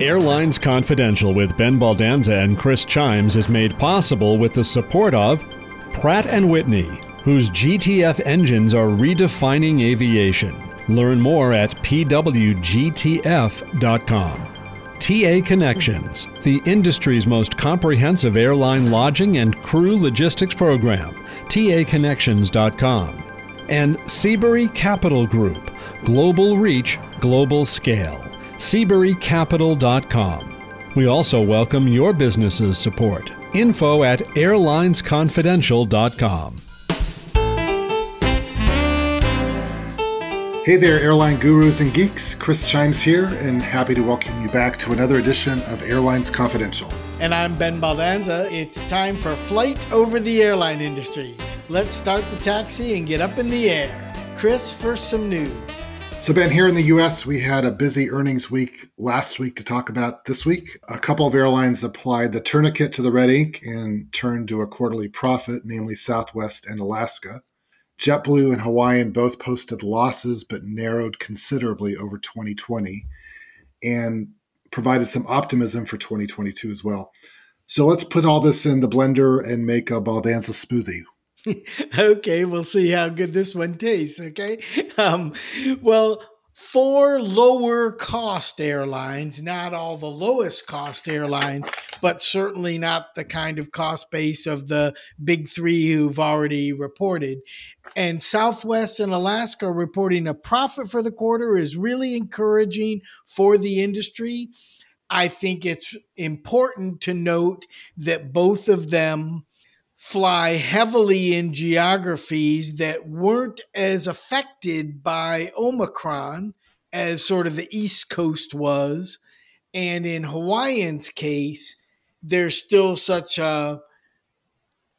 Airlines Confidential with Ben Baldanza and Chris Chimes is made possible with the support of Pratt & Whitney, whose GTF engines are redefining aviation. Learn more at pwgtf.com. TA Connections, the industry's most comprehensive airline lodging and crew logistics program. TAConnections.com. And Seabury Capital Group, global reach, global scale. SeaburyCapital.com. We also welcome your business's support. Info at airlinesconfidential.com. Hey there, airline gurus and geeks. Chris Chimes here, and happy to welcome you back to another edition of Airlines Confidential. And I'm Ben Baldanza. It's time for Flight Over the Airline Industry. Let's start the taxi and get up in the air. Chris, first some news. So, Ben, here in the US, we had a busy earnings week last week to talk about this week. A couple of airlines applied the tourniquet to the red ink and turned to a quarterly profit, namely Southwest and Alaska. JetBlue and Hawaiian both posted losses but narrowed considerably over 2020 and provided some optimism for 2022 as well. So let's put all this in the blender and make a Baldanza smoothie. okay, we'll see how good this one tastes. Okay. Um, well, four lower cost airlines, not all the lowest cost airlines, but certainly not the kind of cost base of the big three who've already reported. And Southwest and Alaska reporting a profit for the quarter is really encouraging for the industry. I think it's important to note that both of them fly heavily in geographies that weren't as affected by Omicron as sort of the East Coast was. And in Hawaiian's case, there's still such a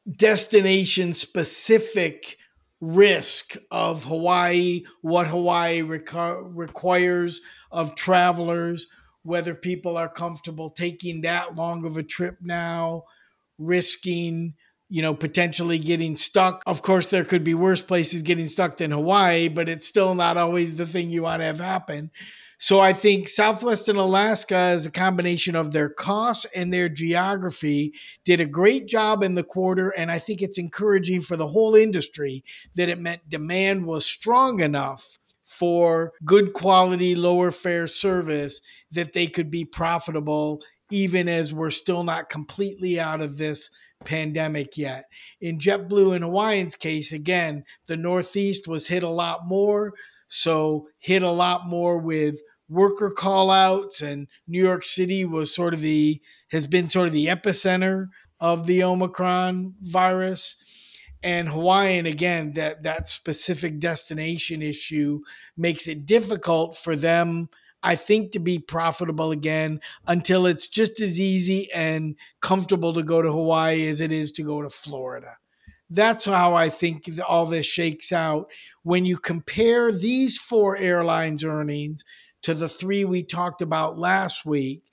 destination specific risk of Hawaii, what Hawaii requires of travelers, whether people are comfortable taking that long of a trip now, risking you know, potentially getting stuck. Of course, there could be worse places getting stuck than Hawaii, but it's still not always the thing you want to have happen. So I think Southwest and Alaska, as a combination of their costs and their geography, did a great job in the quarter. And I think it's encouraging for the whole industry that it meant demand was strong enough for good quality, lower fare service that they could be profitable, even as we're still not completely out of this pandemic yet. In JetBlue and Hawaiian's case, again, the Northeast was hit a lot more. So, hit a lot more with worker call outs, and New York City was sort of the, has been sort of the epicenter of the Omicron virus. And Hawaiian, again, that, that specific destination issue makes it difficult for them I think, to be profitable again until it's just as easy and comfortable to go to Hawaii as it is to go to Florida. That's how I think all this shakes out. When you compare these four airlines' earnings to the three we talked about last week,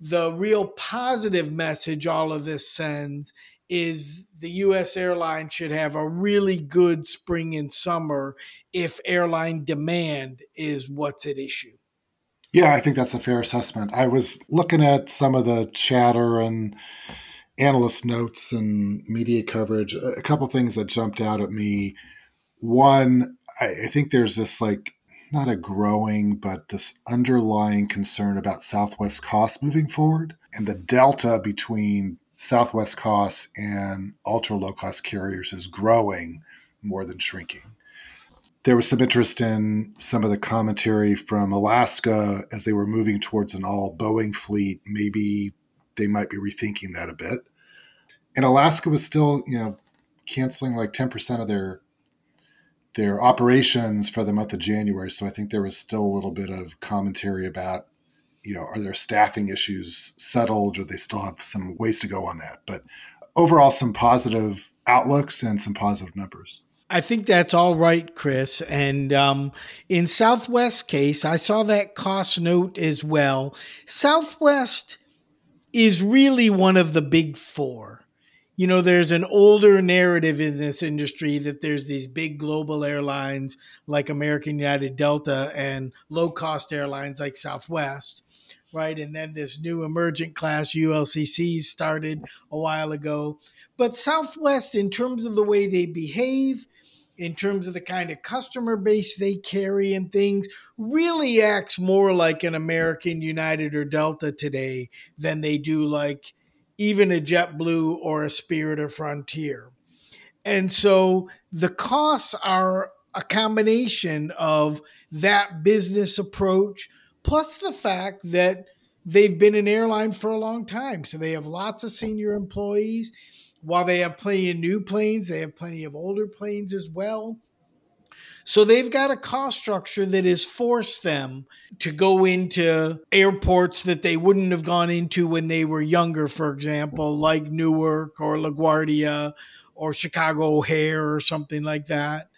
the real positive message all of this sends is the US airline should have a really good spring and summer if airline demand is what's at issue. Yeah, I think that's a fair assessment. I was looking at some of the chatter and analyst notes and media coverage. A couple things that jumped out at me. One, I, think there's this like not a growing, but this underlying concern about Southwest costs moving forward and the delta between Southwest costs and ultra low cost carriers is growing more than shrinking there was some interest in some of the commentary from Alaska as they were moving towards an all Boeing fleet. Maybe they might be rethinking that a bit. And Alaska was still, you know, canceling like 10% of their their operations for the month of January. So I think there was still a little bit of commentary about, you know, are their staffing issues settled or they still have some ways to go on that. But overall, some positive outlooks and some positive numbers. I think that's all right, Chris. And um, in Southwest case, I saw that cost note as well. Southwest is really one of the big four. You know, there's an older narrative in this industry that there's these big global airlines like American United Delta and low cost airlines like Southwest. Right? And then this new emergent class ULCC started a while ago. But Southwest, in terms of the way they behave, in terms of the kind of customer base they carry and things, really acts more like an American United or Delta today than they do like even a JetBlue or a Spirit or Frontier. And so the costs are a combination of that business approach plus the fact that they've been an airline for a long time. So they have lots of senior employees. While they have plenty of new planes, they have plenty of older planes as well. So they've got a cost structure that has forced them to go into airports that they wouldn't have gone into when they were younger, for example, like Newark or LaGuardia or Chicago O'Hare or something like that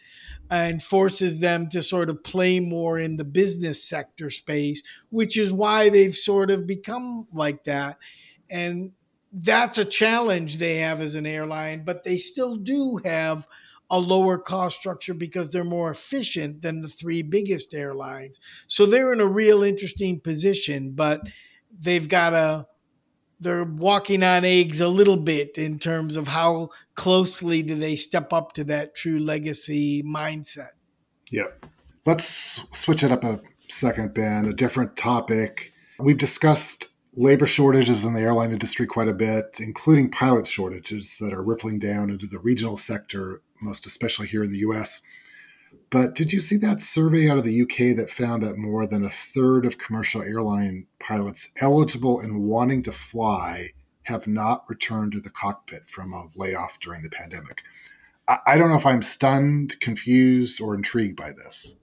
and forces them to sort of play more in the business sector space, which is why they've sort of become like that. And that's a challenge they have as an airline, but they still do have a lower cost structure because they're more efficient than the three biggest airlines. So they're in a real interesting position, but they've got a they're walking on eggs a little bit in terms of how closely do they step up to that true legacy mindset. Yeah. Let's switch it up a second, Ben. A different topic. We've discussed labor shortages in the airline industry quite a bit, including pilot shortages that are rippling down into the regional sector, most especially here in the US. But did you see that survey out of the UK that found that more than a third of commercial airline pilots eligible and wanting to fly have not returned to the cockpit from a layoff during the pandemic? I don't know if I'm stunned, confused, or intrigued by this.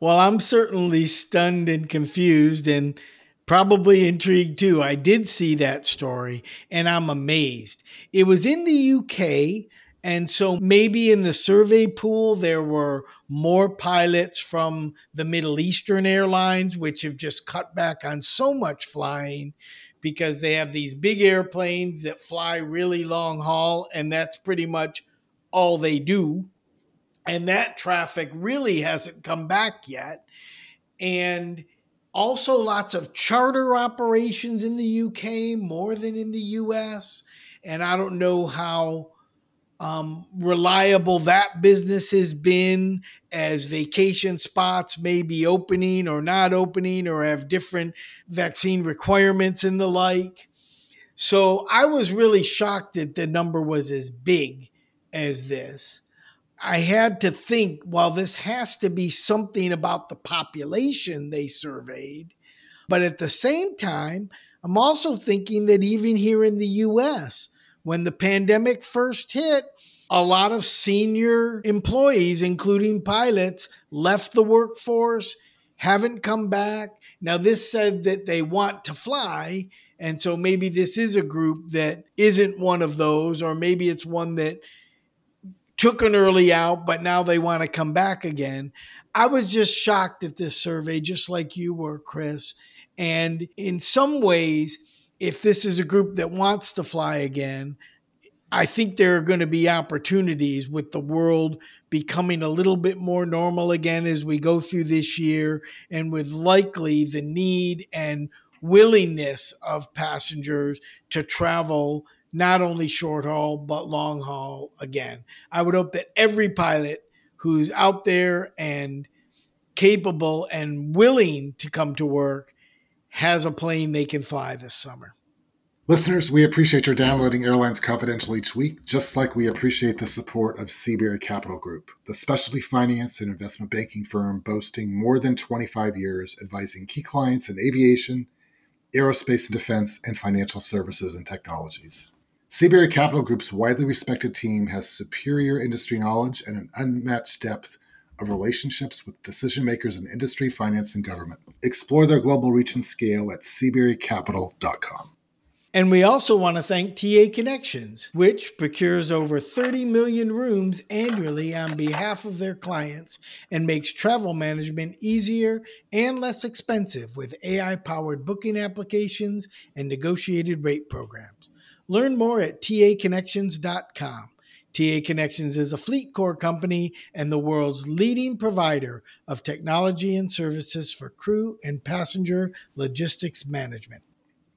Well, I'm certainly stunned and confused and probably intrigued too. I did see that story and I'm amazed. It was in the UK and so maybe in the survey pool, there were more pilots from the Middle Eastern airlines, which have just cut back on so much flying because they have these big airplanes that fly really long haul, and that's pretty much all they do. And that traffic really hasn't come back yet. And also, lots of charter operations in the UK, more than in the US. And I don't know how um, reliable that business has been as vacation spots may be opening or not opening or have different vaccine requirements and the like. So I was really shocked that the number was as big as this. I had to think, well, this has to be something about the population they surveyed. But at the same time, I'm also thinking that even here in the US, when the pandemic first hit, a lot of senior employees, including pilots, left the workforce, haven't come back. Now, this said that they want to fly. And so maybe this is a group that isn't one of those, or maybe it's one that took an early out, but now they want to come back again. I was just shocked at this survey, just like you were, Chris. And in some ways, if this is a group that wants to fly again, I think there are going to be opportunities with the world becoming a little bit more normal again as we go through this year, and with likely the need and willingness of passengers to travel not only short haul, but long haul again. I would hope that every pilot who's out there and capable and willing to come to work has a plane they can fly this summer. Listeners, we appreciate your downloading Airlines Confidential each week, just like we appreciate the support of Seabury Capital Group, the specialty finance and investment banking firm boasting more than 25 years advising key clients in aviation, aerospace and defense, and financial services and technologies. Seabury Capital Group's widely respected team has superior industry knowledge and an unmatched depth of relationships with decision makers in industry, finance, and government. Explore their global reach and scale at seaburycapital.com. And we also want to thank TA Connections, which procures over 30 million rooms annually on behalf of their clients and makes travel management easier and less expensive with AI powered booking applications and negotiated rate programs. Learn more at taconnections.com. TA Connections is a FLEETCOR company and the world's leading provider of technology and services for crew and passenger logistics management.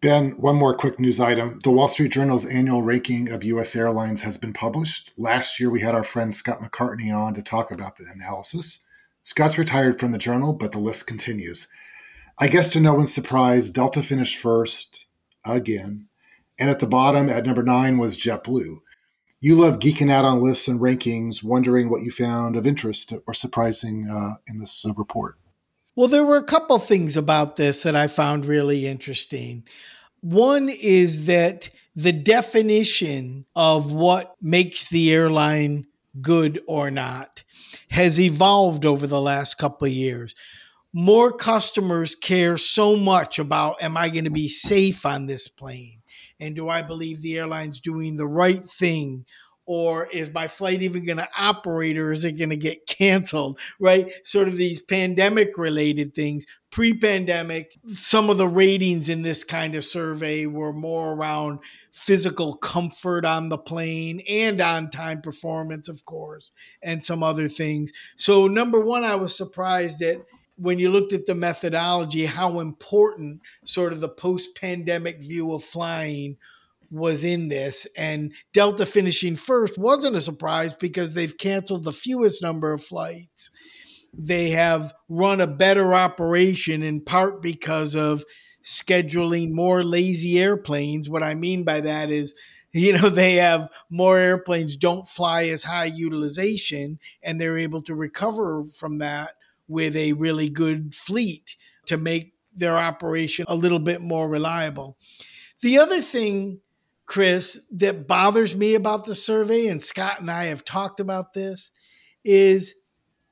Ben, one more quick news item. The Wall Street Journal's annual ranking of U.S. airlines has been published. Last year, we had our friend Scott McCartney on to talk about the analysis. Scott's retired from the journal, but the list continues. I guess to no one's surprise, Delta finished first again. And at the bottom, at number nine, was JetBlue. You love geeking out on lists and rankings, wondering what you found of interest or surprising uh, in this uh, report. Well, there were a couple things about this that I found really interesting. One is that the definition of what makes the airline good or not has evolved over the last couple of years. More customers care so much about am I going to be safe on this plane? And do I believe the airline's doing the right thing? Or is my flight even going to operate or is it going to get canceled right? Sort of these pandemic related things. Pre-pandemic some of the ratings in this kind of survey were more around physical comfort on the plane and on time performance of course and some other things. So number one i was surprised that when you looked at the methodology how important sort of the post-pandemic view of flying was in this. And Delta finishing first wasn't a surprise because they've canceled the fewest number of flights. They have run a better operation in part because of scheduling more lazy airplanes. What I mean by that is, you know, they have more airplanes don't fly as high utilization and they're able to recover from that with a really good fleet to make their operation a little bit more reliable. The other thing Chris, that bothers me about the survey, and Scott and I have talked about this, is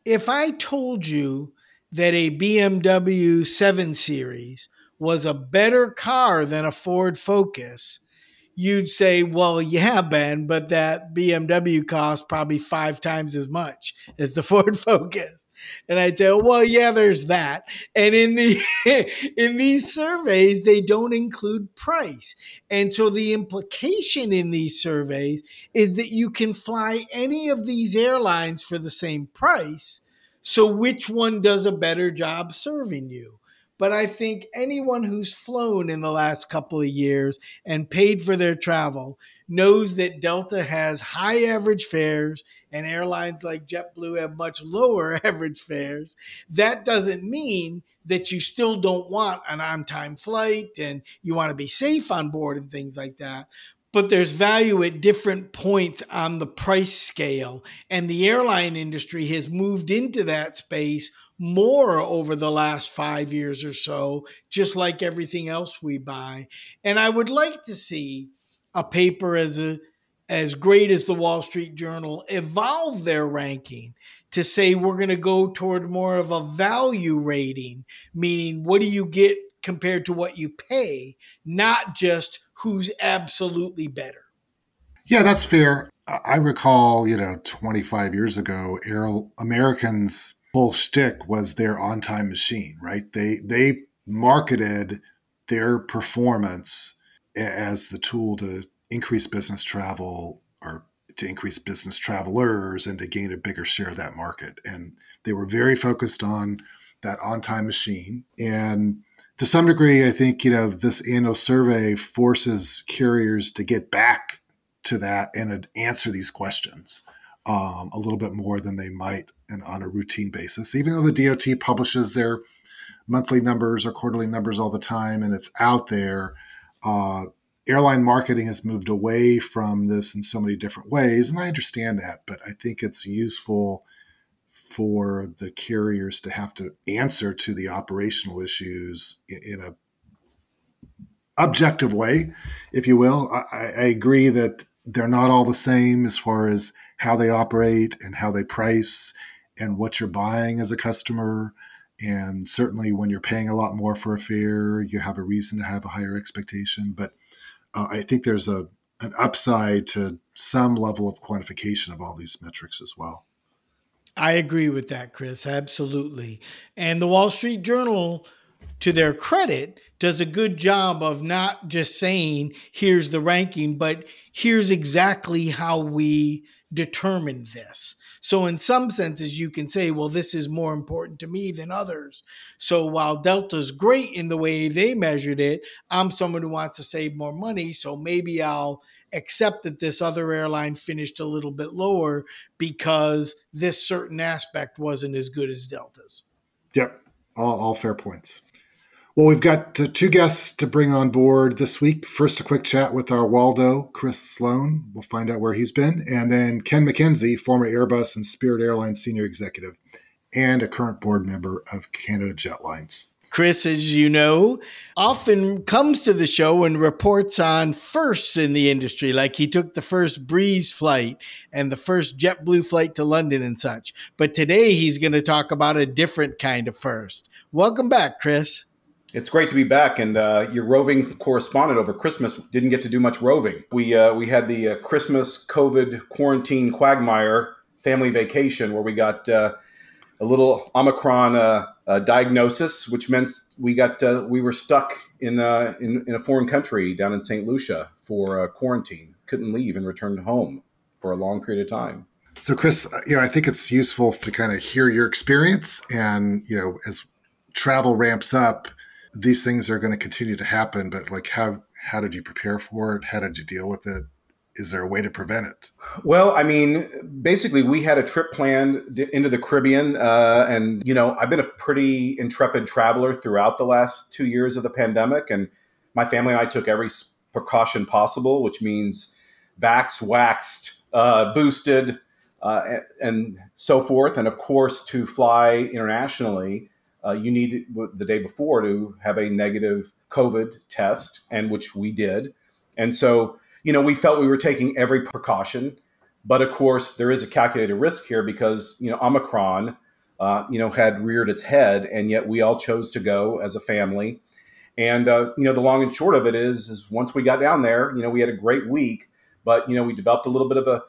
if I told you that a BMW 7 Series was a better car than a Ford Focus, you'd say, well, yeah, Ben, but that BMW cost probably five times as much as the Ford Focus. And I'd say, well, yeah, there's that. And in the in these surveys, they don't include price. And so the implication in these surveys is that you can fly any of these airlines for the same price. So which one does a better job serving you? But I think anyone who's flown in the last couple of years and paid for their travel knows that Delta has high average fares and airlines like JetBlue have much lower average fares. That doesn't mean that you still don't want an on time flight and you want to be safe on board and things like that but there's value at different points on the price scale. And the airline industry has moved into that space more over the last five years or so, just like everything else we buy. And I would like to see a paper as a as great as the Wall Street Journal evolve their ranking to say we're going to go toward more of a value rating, meaning what do you get compared to what you pay, not just who's absolutely better. Yeah, that's fair. I recall, you know, 25 years ago, Air Americans' whole shtick was their on-time machine, right? They they marketed their performance as the tool to increase business travel or to increase business travelers and to gain a bigger share of that market. And they were very focused on that on-time machine. And to some degree, I think you know this annual survey forces carriers to get back to that and answer these questions um, a little bit more than they might in, on a routine basis. Even though the DOT publishes their monthly numbers or quarterly numbers all the time, and it's out there. Uh, airline marketing has moved away from this in so many different ways, and I understand that, but I think it's useful for the carriers to have to answer to the operational issues in, a objective way, if you will. I, I, agree that they're not all the same as far as how they operate and how they price and what you're buying as a customer. And certainly, when you're paying a lot more for a fare, you have a reason to have a higher expectation. But uh, I think there's a an upside to some level of quantification of all these metrics as well. I agree with that, Chris. Absolutely. And the Wall Street Journal to their credit, does a good job of not just saying, here's the ranking, but here's exactly how we determined this. So, in some senses, you can say, well, this is more important to me than others. So, while Delta's great in the way they measured it, I'm someone who wants to save more money. So, maybe I'll accept that this other airline finished a little bit lower because this certain aspect wasn't as good as Delta's. Yep, all, all fair points. Well, we've got uh, two guests to bring on board this week. First, a quick chat with our Waldo, Chris Sloan. We'll find out where he's been. And then Ken McKenzie, former Airbus and Spirit Airlines senior executive and a current board member of Canada Jetlines. Chris, as you know, often comes to the show and reports on firsts in the industry, like he took the first Breeze flight and the first JetBlue flight to London and such. But today he's going to talk about a different kind of first. Welcome back, Chris. It's great to be back, and uh, your roving correspondent over Christmas didn't get to do much roving. We uh, we had the uh, Christmas COVID quarantine quagmire family vacation where we got uh, a little Omicron uh, uh, diagnosis, which meant we got we were stuck in, in, in a foreign country down in Saint Lucia for quarantine. Couldn't leave and returned home for a long period of time. So, Chris, you know, I think it's useful to kind of hear your experience, and you know, as travel ramps up these things are going to continue to happen, but like how how did you prepare for it? How did you deal with it? Is there a way to prevent it? Well, I mean, basically, we had a trip planned into the Caribbean, uh, and you know, I've been a pretty intrepid traveler throughout the last two years of the pandemic, and my family and I took every precaution possible, which means vax, waxed, uh, boosted, uh, and, and so forth, and of course, to fly internationally uh, you need the day before to have a negative COVID test, and which we did. And so, you know, we felt we were taking every precaution, but of course, there is a calculated risk here because you know Omicron, uh, you know, had reared its head, and yet we all chose to go as a family. And uh, you know, the long and short of it is, is once we got down there, you know, we had a great week, but you know, we developed a little bit of a.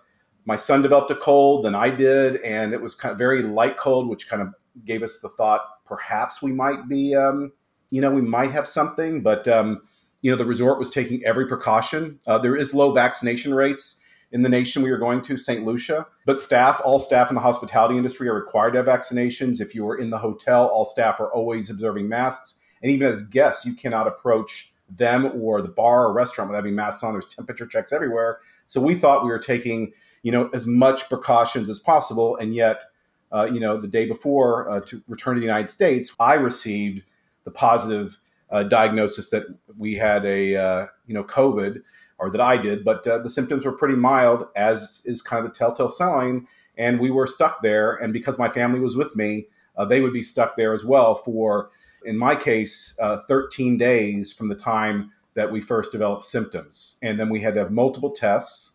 My son developed a cold, then I did, and it was kind of very light cold, which kind of gave us the thought perhaps we might be, um, you know, we might have something, but um, you know, the resort was taking every precaution. Uh, there is low vaccination rates in the nation we are going to, St. Lucia, but staff, all staff in the hospitality industry are required to have vaccinations. If you are in the hotel, all staff are always observing masks, and even as guests, you cannot approach them or the bar or restaurant without having masks on. There's temperature checks everywhere. So we thought we were taking, you know, as much precautions as possible, and yet uh, you know, the day before uh, to return to the United States, I received the positive uh, diagnosis that we had a, uh, you know, COVID, or that I did, but uh, the symptoms were pretty mild, as is kind of the telltale sign. And we were stuck there. And because my family was with me, uh, they would be stuck there as well for, in my case, 13 days from the time that we first developed symptoms. And then we had to have multiple tests.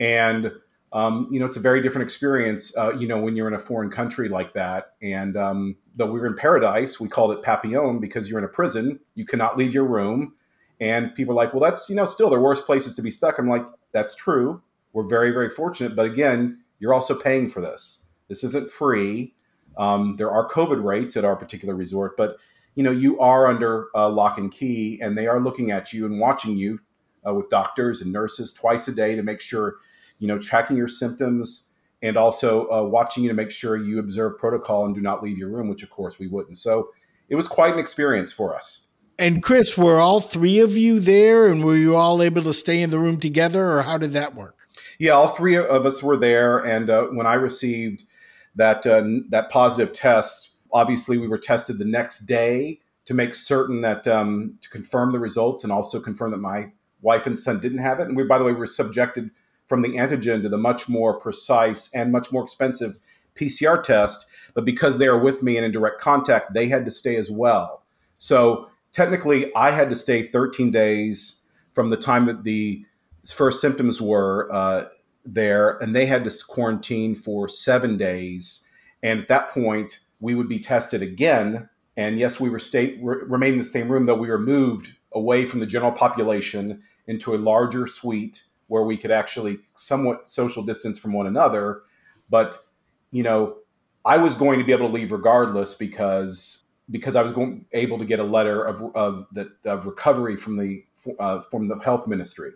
And um, you know, it's a very different experience, uh, you know, when you're in a foreign country like that. And um, though we were in paradise, we called it Papillon because you're in a prison, you cannot leave your room. And people are like, well, that's, you know, still the worst places to be stuck. I'm like, that's true. We're very, very fortunate. But again, you're also paying for this. This isn't free. Um, there are COVID rates at our particular resort, but you know, you are under uh, lock and key, and they are looking at you and watching you uh, with doctors and nurses twice a day to make sure you know, tracking your symptoms and also uh, watching you to make sure you observe protocol and do not leave your room, which of course we wouldn't. So it was quite an experience for us. And Chris, were all three of you there and were you all able to stay in the room together or how did that work? Yeah, all three of us were there. And uh, when I received that, uh, that positive test, obviously we were tested the next day to make certain that um, to confirm the results and also confirm that my wife and son didn't have it. And we, by the way, were subjected from the antigen to the much more precise and much more expensive PCR test. But because they are with me and in direct contact, they had to stay as well. So technically, I had to stay 13 days from the time that the first symptoms were uh, there, and they had to quarantine for seven days. And at that point, we would be tested again. And yes, we were state re- remain in the same room, though we were moved away from the general population into a larger suite where we could actually somewhat social distance from one another. But, you know, I was going to be able to leave regardless because because I was going, able to get a letter of, of, of recovery from the, uh, from the health ministry.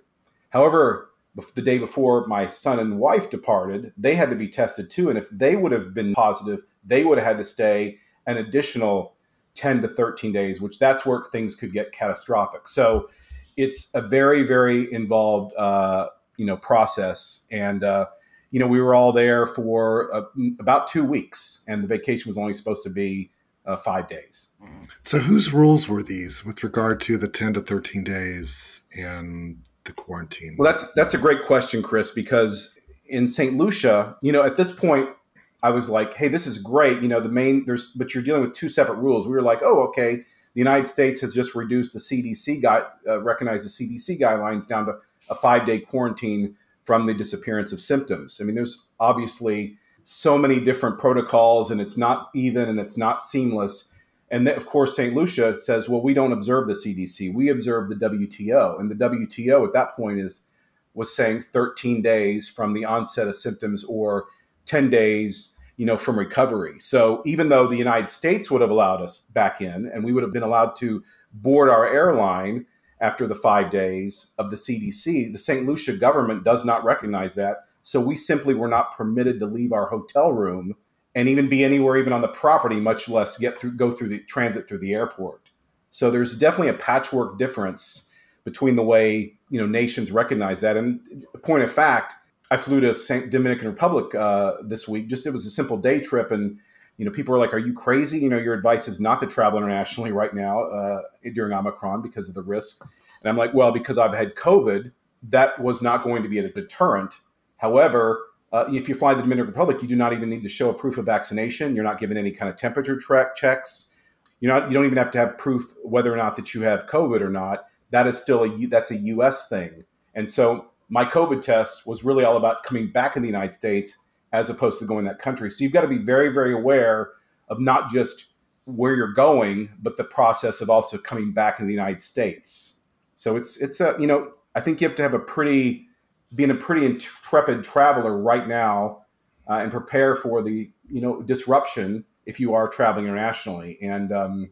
However, the day before my son and wife departed, they had to be tested too. And if they would have been positive, they would have had to stay an additional 10 to 13 days, which that's where things could get catastrophic. So it's a very, very involved, uh, you know, process. And, uh, you know, we were all there for uh, about two weeks, and the vacation was only supposed to be uh, five days. So, whose rules were these with regard to the 10 to 13 days and the quarantine? Well, that's that's a great question, Chris, because in St. Lucia, you know, at this point, I was like, hey, this is great. You know, the main there's, but you're dealing with two separate rules. We were like, oh, okay, the United States has just reduced the CDC guide, uh, recognized the CDC guidelines down to a five day quarantine from the disappearance of symptoms. I mean, there's obviously so many different protocols, and it's not even and it's not seamless. And then, of course, St. Lucia says, well, we don't observe the CDC, we observe the WTO. And the WTO at that point is was saying 13 days from the onset of symptoms or 10 days you know from recovery. So even though the united states would have allowed us back in and we would have been allowed to board our airline after the five days of the cdc the st lucia government does not recognize that. So we simply were not permitted to leave our hotel room and even be anywhere even on the property much less get through go through the transit through the airport. So there's definitely a patchwork difference between the way you know nations recognize that. And point of fact I flew to Saint Dominican Republic uh, this week. Just it was a simple day trip, and you know people are like, "Are you crazy? You know your advice is not to travel internationally right now uh, during Omicron because of the risk." And I'm like, "Well, because I've had COVID, that was not going to be a deterrent. However." Uh, if you fly the Dominican Republic, you do not even need to show a proof of vaccination. You're not given any kind of temperature track checks. You're not. You don't even have to have proof whether or not that you have COVID or not. That is still a that's a U.S. thing. And so my COVID test was really all about coming back in the United States as opposed to going that country. So you've got to be very, very aware of not just where you're going, but the process of also coming back in the United States. So it's it's a you know I think you have to have a pretty being a pretty intrepid traveler right now uh, and prepare for the you know disruption if you are traveling internationally. And um,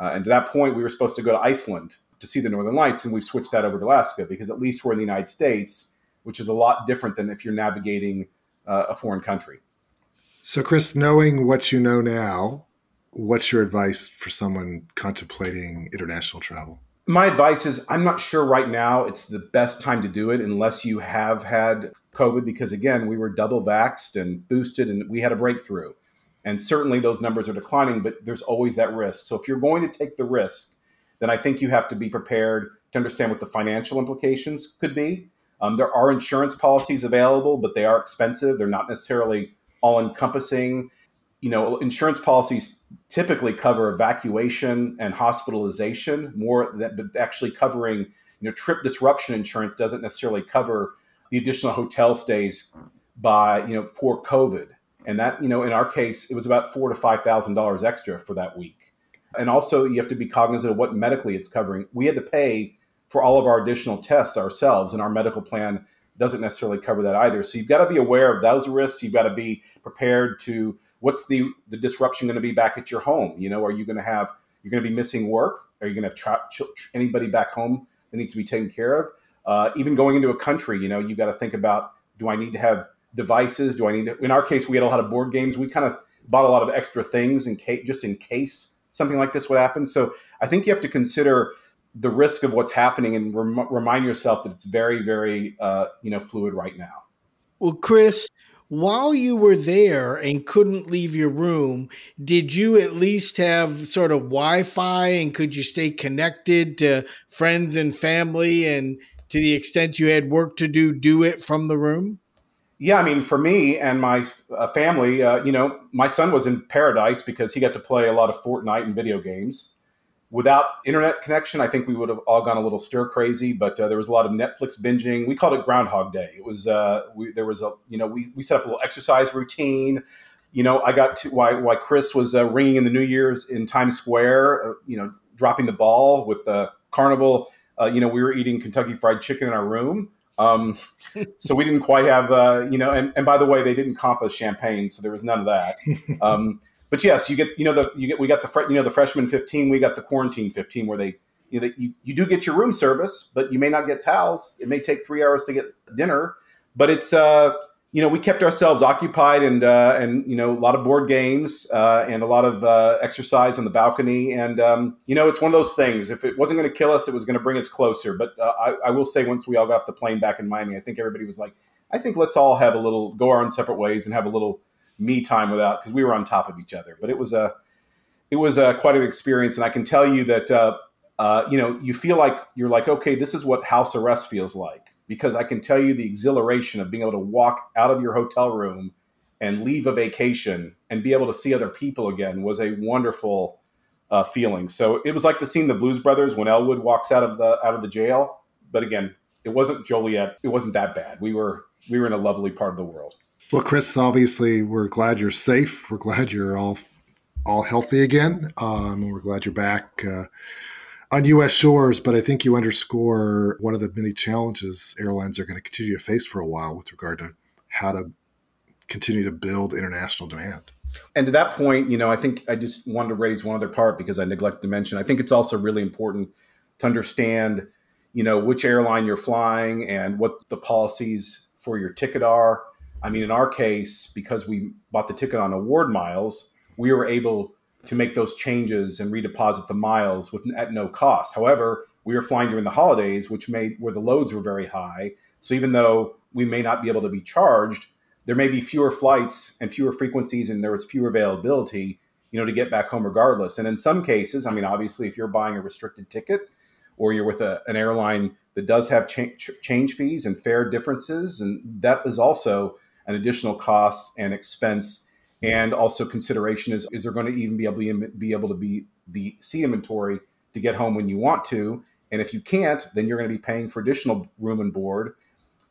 uh, and to that point, we were supposed to go to Iceland to see the Northern Lights, and we've switched that over to Alaska because at least we're in the United States, which is a lot different than if you're navigating uh, a foreign country. So, Chris, knowing what you know now, what's your advice for someone contemplating international travel? My advice is I'm not sure right now it's the best time to do it unless you have had COVID, because again, we were double vaxxed and boosted and we had a breakthrough. And certainly those numbers are declining, but there's always that risk. So if you're going to take the risk, then I think you have to be prepared to understand what the financial implications could be. Um, there are insurance policies available, but they are expensive. They're not necessarily all encompassing. You know, insurance policies typically cover evacuation and hospitalization more than actually covering, you know, trip disruption insurance doesn't necessarily cover the additional hotel stays by, you know, for COVID. And that, you know, in our case, it was about four to five thousand dollars extra for that week. And also, you have to be cognizant of what medically it's covering. We had to pay for all of our additional tests ourselves, and our medical plan doesn't necessarily cover that either. So you've got to be aware of those risks. You've got to be prepared to what's the the disruption going to be back at your home. You know, are you going to have you're going to be missing work? Are you going to have tra- anybody back home that needs to be taken care of? Uh, even going into a country, you know, you've got to think about: Do I need to have devices? Do I need to? In our case, we had a lot of board games. We kind of bought a lot of extra things in case, just in case something like this would happen. So I think you have to consider the risk of what's happening and rem- remind yourself that it's very, very, uh, you know, fluid right now. Well, Chris, while you were there and couldn't leave your room, did you at least have sort of Wi Fi and could you stay connected to friends and family? And to the extent you had work to do, do it from the room? Yeah, I mean, for me and my uh, family, uh, you know, my son was in paradise because he got to play a lot of Fortnite and video games. Without internet connection, I think we would have all gone a little stir crazy. But uh, there was a lot of Netflix binging. We called it Groundhog Day. It was uh, we, there was a you know we, we set up a little exercise routine. You know, I got to why why Chris was uh, ringing in the New Year's in Times Square. Uh, you know, dropping the ball with the carnival. you know, we were eating Kentucky Fried Chicken in our room. Um, so we didn't quite have, uh, you know, and, and by the way, they didn't comp us champagne, so there was none of that. Um, but yes, you get you know the you get we got the you know the freshman 15, we got the quarantine 15 where they you know you, you do get your room service, but you may not get towels. It may take three hours to get dinner, but it's uh you know we kept ourselves occupied and uh, and you know a lot of board games uh, and a lot of uh, exercise on the balcony and um, you know it's one of those things. If it wasn't going to kill us, it was going to bring us closer. But uh, I, I will say once we all got off the plane back in Miami, I think everybody was like, I think let's all have a little go our own separate ways and have a little me time without because we were on top of each other. But it was a it was a, quite an experience, and I can tell you that uh, uh, you know you feel like you're like okay, this is what house arrest feels like because I can tell you the exhilaration of being able to walk out of your hotel room and leave a vacation and be able to see other people again was a wonderful uh, feeling. So it was like the scene the Blues Brothers when Elwood walks out of the out of the jail. But again, it wasn't Joliet. It wasn't that bad. We were we were in a lovely part of the world. Well, Chris, obviously, we're glad you're safe. We're glad you're all all healthy again. Um, we're glad you're back uh, on U.S. shores. But I think you underscore one of the many challenges airlines are going to continue to face for a while with regard to how to continue to build international demand. And to that point, you know, I think I just wanted to raise one other part because I neglected to mention. I think it's also really important to understand, you know, which airline you're flying and what the policies for your ticket are I mean, in our case, because we bought the ticket on award miles, we were able to make those changes and redeposit the miles with at no cost. However, we were flying during the holidays, which made where the loads were very high. So even though we may not be able to be charged, there may be fewer flights and fewer frequencies, and there was fewer availability, you know, to get back home regardless. And in some cases, I mean, obviously, if you're buying a restricted ticket or you're with a, an airline that does have cha- change fees and fare differences, and that is also an additional cost and expense and also consideration is is there going to even be able to be able to be the sea inventory to get home when you want to? And if you can't then you're going to be paying for additional room and board.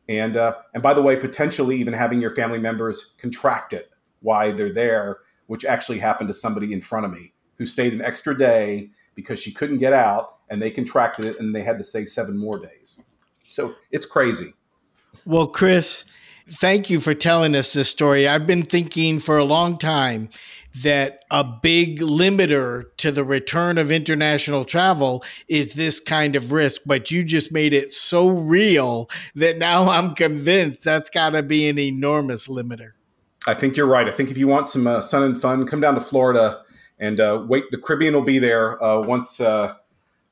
And uh, and by the way potentially even having your family members contract it while they're there which actually happened to somebody in front of me who stayed an extra day because she couldn't get out and they contracted it and they had to stay seven more days. So it's crazy. Well chris Thank you for telling us this story. I've been thinking for a long time that a big limiter to the return of international travel is this kind of risk, but you just made it so real that now I'm convinced that's got to be an enormous limiter. I think you're right. I think if you want some uh, sun and fun, come down to Florida and uh, wait. The Caribbean will be there uh, once uh,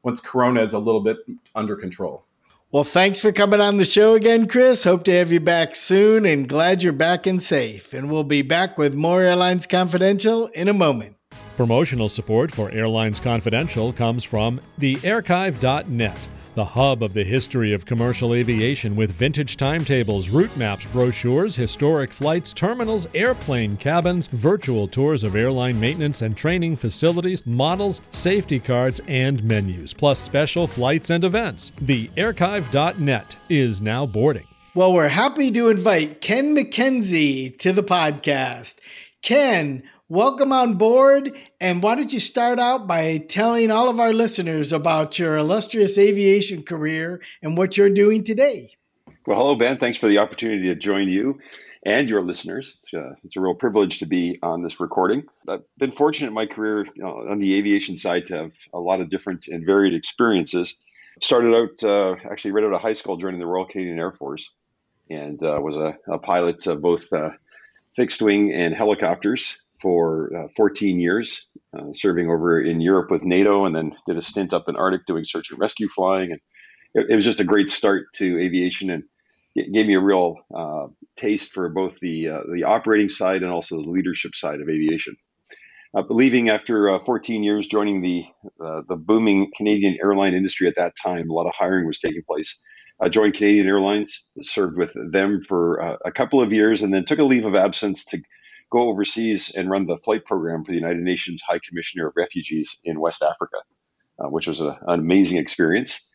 once Corona is a little bit under control. Well, thanks for coming on the show again, Chris. Hope to have you back soon and glad you're back and safe. And we'll be back with more Airlines Confidential in a moment. Promotional support for Airlines Confidential comes from thearchive.net the hub of the history of commercial aviation with vintage timetables, route maps, brochures, historic flights, terminals, airplane cabins, virtual tours of airline maintenance and training facilities, models, safety cards, and menus, plus special flights and events. The archive.net is now boarding. Well, we're happy to invite Ken McKenzie to the podcast. Ken, welcome on board. And why don't you start out by telling all of our listeners about your illustrious aviation career and what you're doing today? Well, hello, Ben. Thanks for the opportunity to join you and your listeners. It's a, uh, it's a real privilege to be on this recording. I've been fortunate in my career you know, on the aviation side to have a lot of different and varied experiences. Started out uh, actually right out of high school joining the Royal Canadian Air Force and uh, was a, a pilot of both uh, fixed wing and helicopters for uh, 14 years, uh, serving over in Europe with NATO, and then did a stint up in Arctic doing search and rescue flying. And it, it was just a great start to aviation, and it gave me a real uh, taste for both the uh, the operating side and also the leadership side of aviation. Uh, leaving after uh, 14 years, joining the the booming Canadian airline industry at that time, a lot of hiring was taking place. I joined Canadian Airlines, served with them for a couple of years, and then took a leave of absence to go overseas and run the flight program for the United Nations High Commissioner of Refugees in West Africa, uh, which was a, an amazing experience.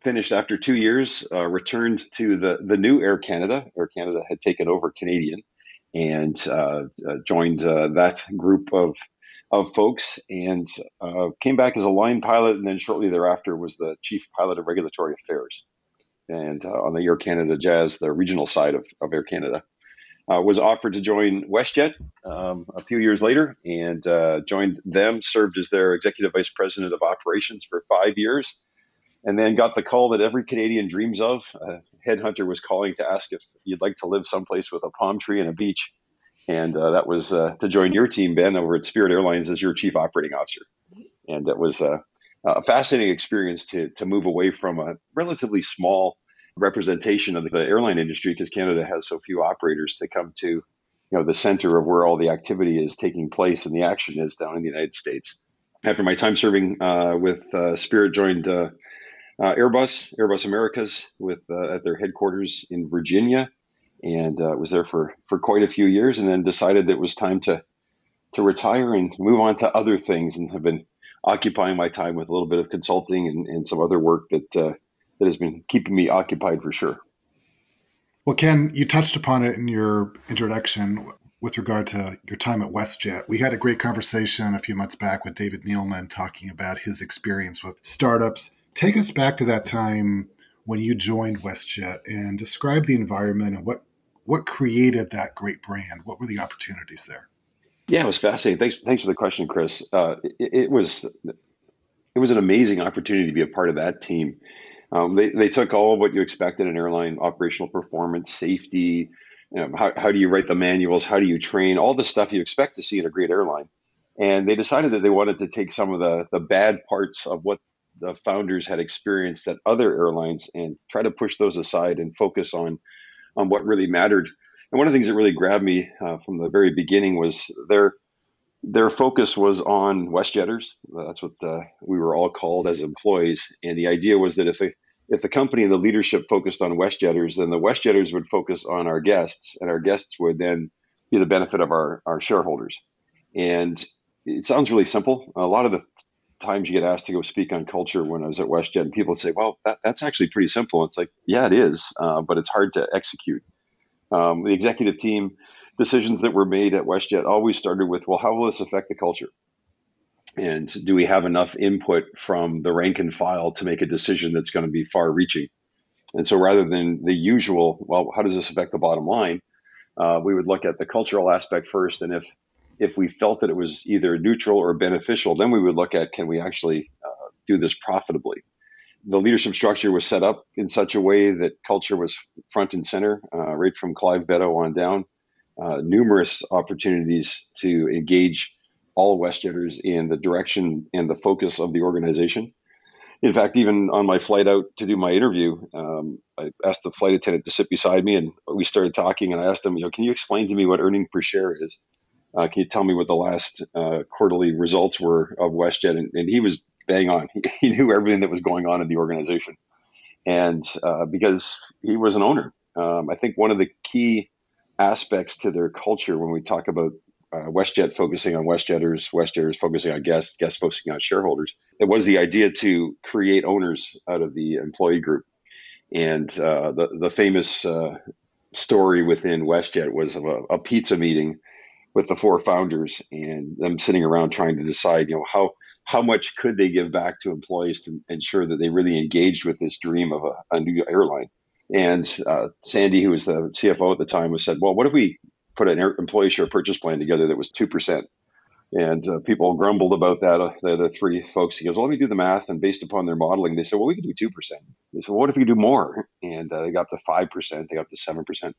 Finished after two years, uh, returned to the, the new Air Canada. Air Canada had taken over Canadian and uh, uh joined uh, that group of, of folks and uh, came back as a line pilot. And then shortly thereafter was the chief pilot of regulatory affairs and on the Air Canada Jazz, the regional side of, of Air Canada uh, was offered to join WestJet um, a few years later and uh, joined them, served as their executive vice president of operations for five years, and then got the call that every Canadian dreams of. A headhunter was calling to ask if you'd like to live someplace with a palm tree and a beach. And uh, that was uh, to join your team, Ben, over at Spirit Airlines as your chief operating officer. And it was uh, a fascinating experience to, to move away from a relatively small representation of the airline industry because Canada has so few operators to come to, you know, the center of where all the activity is taking place and the action is down in the United States. After my time serving uh, with uh, Spirit, joined uh, uh Airbus, Airbus Americas, with uh, at their headquarters in Virginia, and uh, was there for for quite a few years, and then decided that it was time to to retire and move on to other things, and have been occupying my time with a little bit of consulting and, and some other work that that has been keeping me occupied for sure. Well, Ken, you touched upon it in your introduction with regard to your time at WestJet. We had a great conversation a few months back with David Neeleman talking about his experience with startups. Take us back to that time when you joined WestJet and describe the environment and what what created that great brand. What were the opportunities there? Yeah, it was fascinating. Thanks, thanks for the question, Chris. Uh, it, it was it was an amazing opportunity to be a part of that team. Um, they, they took all of what you expect in an airline operational performance, safety, you know, how, how do you write the manuals, how do you train, all the stuff you expect to see in a great airline. And they decided that they wanted to take some of the, the bad parts of what the founders had experienced at other airlines and try to push those aside and focus on, on what really mattered. And one of the things that really grabbed me uh, from the very beginning was their their focus was on WestJetters. That's what the, we were all called as employees. And the idea was that if they, if the company and the leadership focused on WestJetters, then the WestJetters would focus on our guests, and our guests would then be the benefit of our, our shareholders. And it sounds really simple. A lot of the times you get asked to go speak on culture when I was at WestJet, and people say, well, that, that's actually pretty simple. It's like, yeah, it is, uh, but it's hard to execute. Um, the executive team decisions that were made at WestJet always started with, well, how will this affect the culture? And do we have enough input from the rank and file to make a decision that's going to be far reaching? And so rather than the usual, well, how does this affect the bottom line? Uh, we would look at the cultural aspect first. And if, if we felt that it was either neutral or beneficial, then we would look at can we actually uh, do this profitably? The leadership structure was set up in such a way that culture was front and center, uh, right from Clive Beddoe on down. Uh, numerous opportunities to engage all WestJetters in the direction and the focus of the organization. In fact, even on my flight out to do my interview, um, I asked the flight attendant to sit beside me, and we started talking. And I asked him, "You know, can you explain to me what earning per share is? Uh, can you tell me what the last uh, quarterly results were of WestJet?" And, and he was bang on. He, he, knew everything that was going on in the organization, and uh, because he was an owner, um, I think one of the key aspects to their culture when we talk about uh, WestJet focusing on WestJetters, WestJetters focusing on guests, guests focusing on shareholders. It was the idea to create owners out of the employee group. And uh, the, the famous uh, story within WestJet was of a, a, pizza meeting with the four founders and them sitting around trying to decide, you know, how, how much could they give back to employees to ensure that they really engaged with this dream of a, a new airline. And uh, Sandy, who was the CFO at the time, was said, "Well, what if we put an employee share purchase plan together that was 2%. And uh, people grumbled about that. Uh, the, the three folks, he goes, well, let me do the math. And based upon their modeling, they said, well, we could do 2%. They said, well, what if we do more? And uh, they got to 5%, they got to 7%.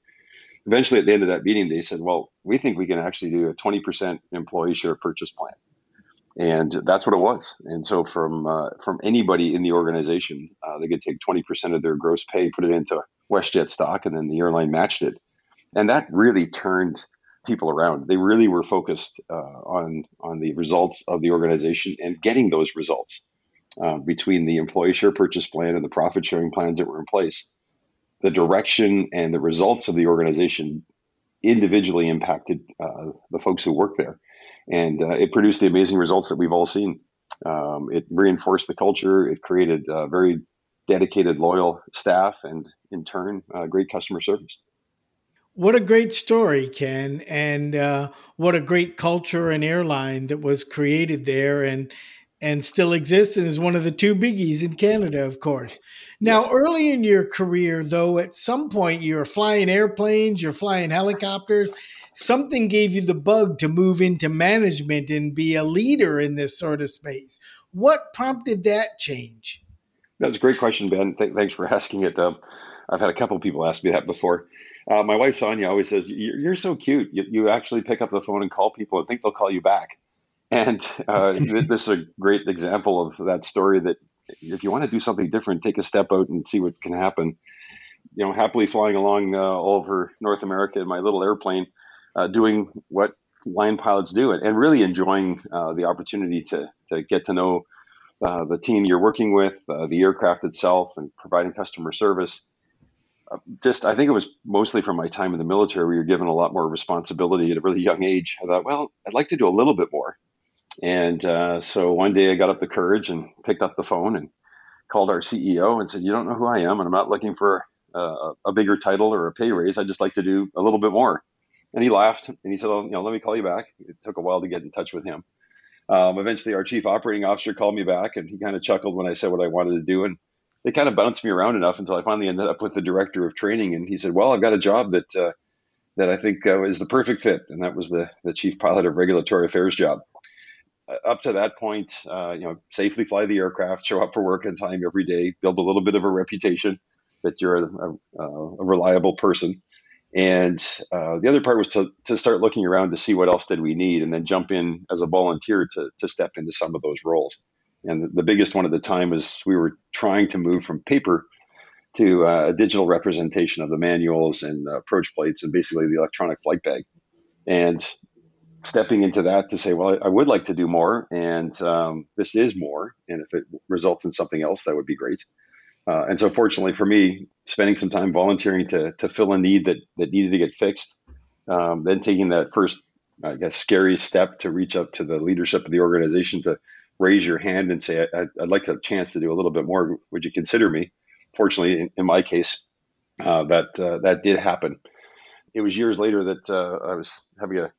Eventually, at the end of that meeting, they said, well, we think we can actually do a 20% employee share purchase plan. And that's what it was. And so, from uh, from anybody in the organization, uh, they could take 20% of their gross pay, put it into WestJet stock, and then the airline matched it and that really turned people around. They really were focused uh, on on the results of the organization and getting those results uh, between the employee share purchase plan and the profit sharing plans that were in place. The direction and the results of the organization individually impacted uh, the folks who work there, and uh, it produced the amazing results that we've all seen. Um, it reinforced the culture. It created very dedicated, loyal staff, and in turn, uh, great customer service. What a great story, Ken, and uh, what a great culture and airline that was created there. And and still exists and is one of the two biggies in Canada, of course. Now, early in your career, though, at some point you're flying airplanes, you're flying helicopters. Something gave you the bug to move into management and be a leader in this sort of space. What prompted that change? That's a great question, Ben. Th- thanks for asking it. Um, I've had a couple people ask me that before. Uh, my wife Sonia always says, "You're, you're so cute. You, you, actually pick up the phone and call people and think they'll call you back." And uh, this is a great example of that story. That if you want to do something different, take a step out and see what can happen. You know, happily flying along uh, all over North America in my little airplane, uh, doing what line pilots do, and, and really enjoying uh, the opportunity to to get to know uh, the team you're working with, the aircraft itself, and providing customer service just I think it was mostly from my time in the military where you're given a lot more responsibility at a really young age. I thought, well, I'd like to do a little bit more. And uh, so one day I got up the courage and picked up the phone and called our CEO and said, "You don't know who I am, and I'm not looking for uh, a bigger title or a pay raise. I'd just like to do a little bit more." And he laughed and he said, "Oh, you know, let me call you back." It took a while to get in touch with him. Um, eventually, our chief operating officer called me back, and he kind of chuckled when I said what I wanted to do, and they kind of bounced me around enough until I finally ended up with the director of training, and he said, "Well, I've got a job that uh, that I think uh, is the perfect fit," and that was the the chief pilot of regulatory affairs job. Uh, up to that point, uh, you know, safely fly the aircraft, show up for work on time every day, build a little bit of a reputation that you're a, a, a reliable person. And uh, the other part was to, to start looking around to see what else did we need, and then jump in as a volunteer to to step into some of those roles. And the biggest one at the time was we were trying to move from paper to uh, a digital representation of the manuals and uh, approach plates and basically the electronic flight bag. And stepping into that to say, well, I would like to do more, and um, this is more. And if it results in something else, that would be great. Uh, and so, fortunately for me, spending some time volunteering to, to fill a need that, that needed to get fixed, um, then taking that first, I guess, scary step to reach up to the leadership of the organization to raise your hand and say, I, would like a chance to do a little bit more. Would you consider me? Fortunately, in, in my case, uh, that uh, that did happen. It was years later that uh, I was having a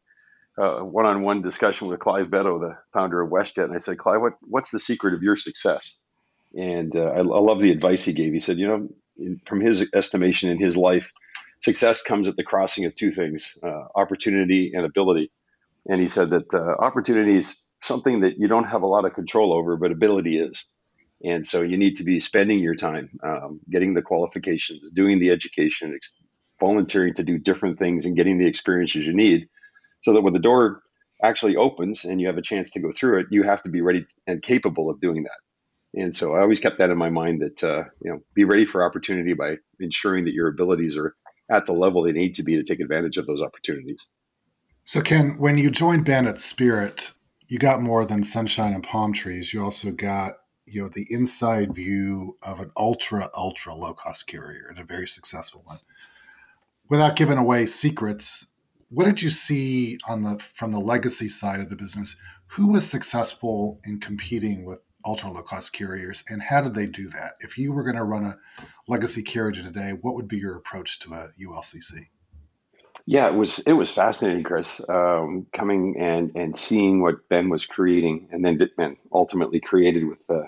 one-on-one discussion with Clive Beddoe, the founder of WestJet, and I said, Clive, what, what's the secret of your success? And uh, I, I, love the advice he gave. He said, you know, in, from his estimation in his life, success comes at the crossing of two things: uh, opportunity and ability. And he said that uh, opportunities something that you don't have a lot of control over, but ability is. And so you need to be spending your time um, getting the qualifications, doing the education, ex- volunteering to do different things, and getting the experiences you need so that when the door actually opens and you have a chance to go through it, you have to be ready and capable of doing that. And so I always kept that in my mind that, uh, you know, be ready for opportunity by ensuring that your abilities are at the level they need to be to take advantage of those opportunities. So, Ken, when you joined Bennett Spirit, you got more than sunshine and palm trees. You also got you know the inside view of an ultra ultra low cost carrier and a very successful one. Without giving away secrets, what did you see on the from the legacy side of the business? Who was successful in competing with ultra low cost carriers, and how did they do that? If you were going to run a legacy carrier today, what would be your approach to a ULCC? Yeah, it was it was fascinating, Chris, um, coming and and seeing what Ben was creating, and then and ultimately created with the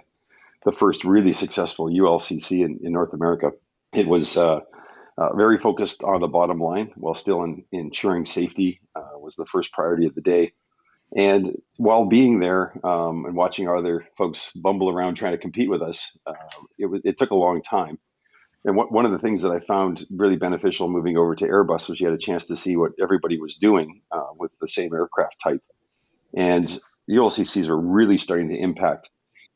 the first really successful ULCC in, in North America. It was uh, uh, very focused on the bottom line while still in, ensuring safety uh, was the first priority of the day. And while being there um, and watching our other folks bumble around trying to compete with us, uh, it, it took a long time. And what, one of the things that I found really beneficial moving over to Airbus was you had a chance to see what everybody was doing uh, with the same aircraft type. And the ULCCs are really starting to impact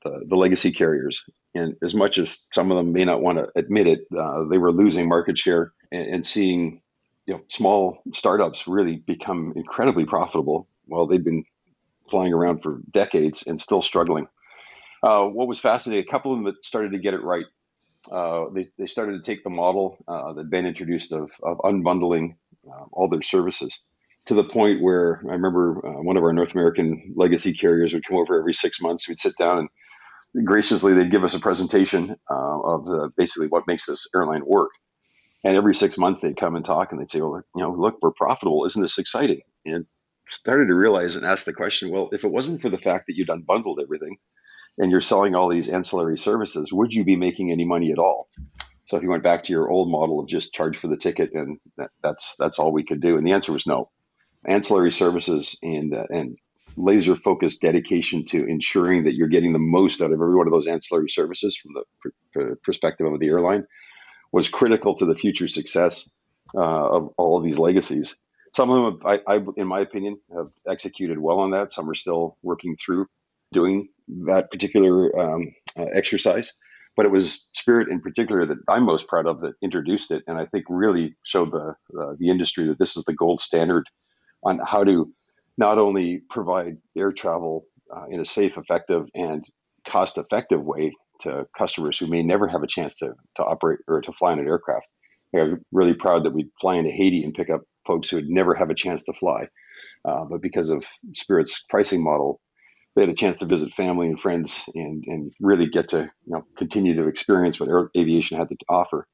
the, the, legacy carriers. And as much as some of them may not want to admit it, uh, they were losing market share and, and seeing you know, small startups really become incredibly profitable while they've been flying around for decades and still struggling. Uh, what was fascinating, a couple of them that started to get it right uh, they, they started to take the model uh, that Ben introduced of, of unbundling uh, all their services to the point where I remember uh, one of our North American legacy carriers would come over every six months. We'd sit down and graciously they'd give us a presentation uh, of basically what makes this airline work. And every six months they'd come and talk and they'd say, well, you know, look, we're profitable. Isn't this exciting? And started to realize and ask the question, well, if it wasn't for the fact that you'd unbundled everything, and you're selling all these ancillary services, would you be making any money at all? So if you went back to your old model of just charge for the ticket and that, that's that's all we could do, and the answer was no. Ancillary services and uh, and laser focused dedication to ensuring that you're getting the most out of every one of those ancillary services from the pr- pr- perspective of the airline was critical to the future success uh, of all of these legacies. Some of them, have, I, I, in my opinion, have executed well on that. Some are still working through doing that particular um, uh, exercise. But it was Spirit in particular that I'm most proud of that introduced it, and I think really showed the uh, the industry that this is the gold standard on how to not only provide air travel uh, in a safe, effective, and cost effective way to customers who may never have a chance to, to operate or to fly in an aircraft. I'm really proud that we fly into Haiti and pick up folks who would never have a chance to fly. Uh, but because of Spirit's pricing model, they had a chance to visit family and friends and, and really get to you know continue to experience what aviation had to offer.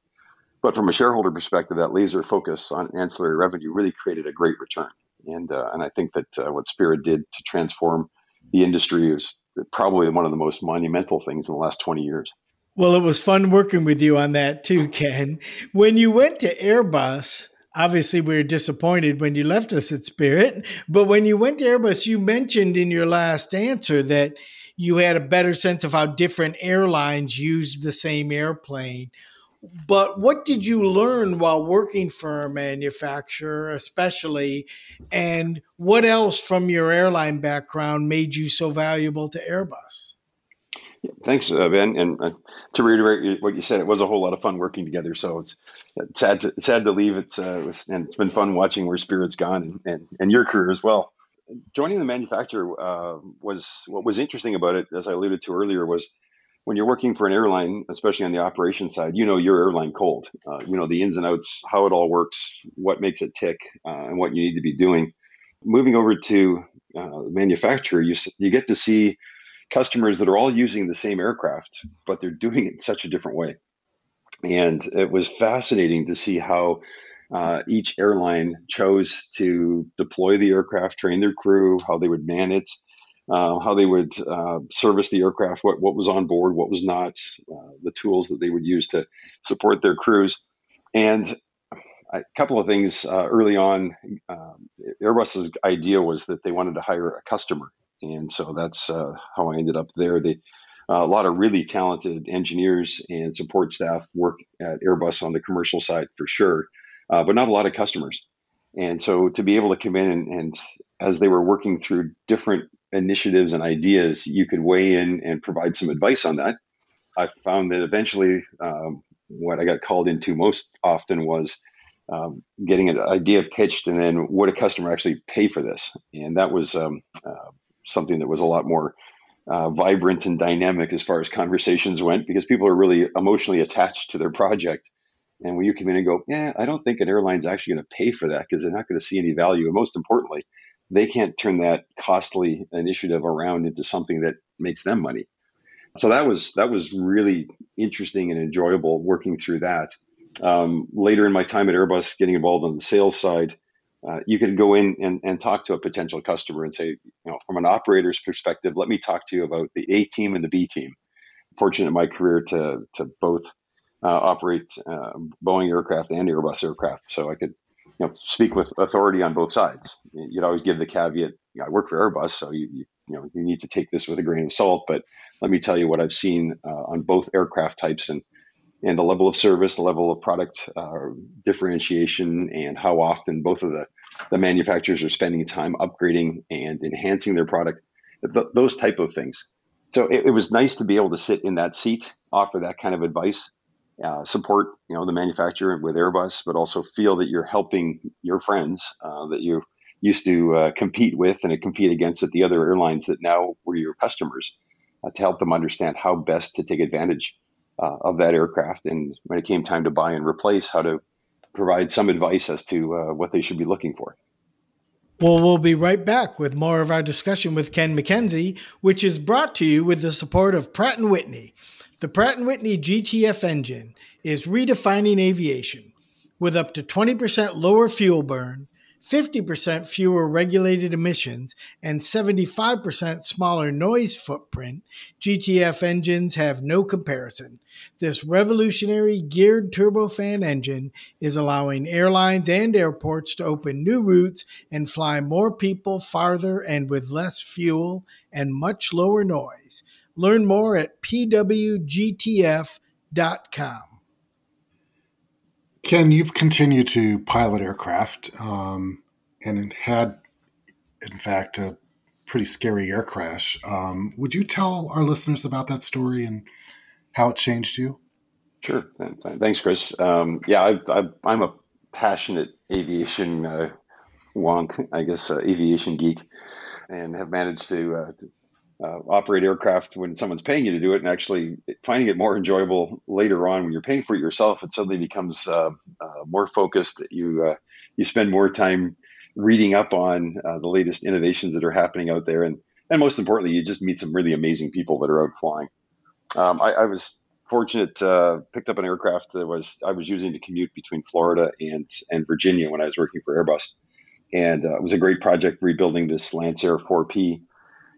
But from a shareholder perspective, that laser focus on ancillary revenue really created a great return. And uh, and I think that uh, what Spirit did to transform the industry is probably one of the most monumental things in the last 20 years. Well, it was fun working with you on that too, Ken. When you went to Airbus, obviously we were disappointed when you left us at Spirit, but when you went to Airbus, you mentioned in your last answer that you had a better sense of how different airlines used the same airplane. But what did you learn while working for a manufacturer, especially? And what else from your airline background made you so valuable to Airbus? Thanks, uh, Ben. And uh, to reiterate what you said, it was a whole lot of fun working together. So it's sad to, sad to leave. It's, uh, it was, and it's been fun watching where Spirit's gone and, and, and your career as well. Joining the manufacturer uh, was what was interesting about it, as I alluded to earlier, was when you're working for an airline, especially on the operation side, you know your airline cold. Uh, you know the ins and outs, how it all works, what makes it tick, uh, and what you need to be doing. Moving over to uh, manufacturer, you you get to see customers that are all using the same aircraft, but they're doing it such a different way. And it was fascinating to see how uh, each airline chose to deploy the aircraft, train their crew, how they would man it, uh, how they would uh, service the aircraft, what, what was on board, what was not, uh, the tools that they would use to support their crews. And a couple of things uh, early on, um, Airbus's idea was that they wanted to hire a customer. And so that's uh, how I ended up there. They, a lot of really talented engineers and support staff work at Airbus on the commercial side for sure, but not a lot of customers. And so to be able to come in and, and, as they were working through different initiatives and ideas, you could weigh in and provide some advice on that. I found that eventually, um, what I got called into most often was um, getting an idea pitched and then would a customer actually pay for this? And that was um, uh, something that was a lot more uh, vibrant and dynamic as far as conversations went because people are really emotionally attached to their project. And when you come in and go, yeah, I don't think an airline's actually going to pay for that because they're not going to see any value. And most importantly, they can't turn that costly initiative around into something that makes them money. So that was that was really interesting and enjoyable working through that. Um, later in my time at Airbus, getting involved on the sales side, uh, you could go in and, and talk to a potential customer and say, you know, from an operator's perspective, let me talk to you about the A team and the B team. Fortunate in my career to to both uh, operate uh, Boeing aircraft and Airbus aircraft, so I could you know speak with authority on both sides. You'd always give the caveat, you know, I work for Airbus, so you, you, you know you need to take this with a grain of salt. But let me tell you what I've seen uh, on both aircraft types and and the level of service, the level of product uh, differentiation, and how often both of the the manufacturers are spending time upgrading and enhancing their product. Th- those type of things. So it, it was nice to be able to sit in that seat, offer that kind of advice, uh, support you know the manufacturer with Airbus, but also feel that you're helping your friends uh, that you used to uh, compete with and compete against at the other airlines that now were your customers uh, to help them understand how best to take advantage uh, of that aircraft and when it came time to buy and replace, how to provide some advice as to uh, what they should be looking for. Well, we'll be right back with more of our discussion with Ken McKenzie, which is brought to you with the support of Pratt & Whitney. The Pratt & Whitney GTF engine is redefining aviation with up to 20% lower fuel burn, 50% fewer regulated emissions, and 75% smaller noise footprint, GTF engines have no comparison. This revolutionary geared turbofan engine is allowing airlines and airports to open new routes and fly more people farther and with less fuel and much lower noise. Learn more at pwgtf.com. Ken, you've continued to pilot aircraft um, and had, in fact, a pretty scary air crash. Um, would you tell our listeners about that story and how it changed you? Sure. Thanks, Chris. Um, yeah, I, am a passionate aviation uh, wonk, I guess, uh, aviation geek, and have managed to, uh, to uh, operate aircraft when someone's paying you to do it, and actually finding it more enjoyable later on when you're paying for it yourself. It suddenly becomes uh, uh, more focused. You uh, you spend more time reading up on uh, the latest innovations that are happening out there, and and most importantly, you just meet some really amazing people that are out flying. Um, I, I, was fortunate uh, picked up an aircraft that was I was using to commute between Florida and and Virginia when I was working for Airbus, and it was a great project rebuilding this Lancair 4P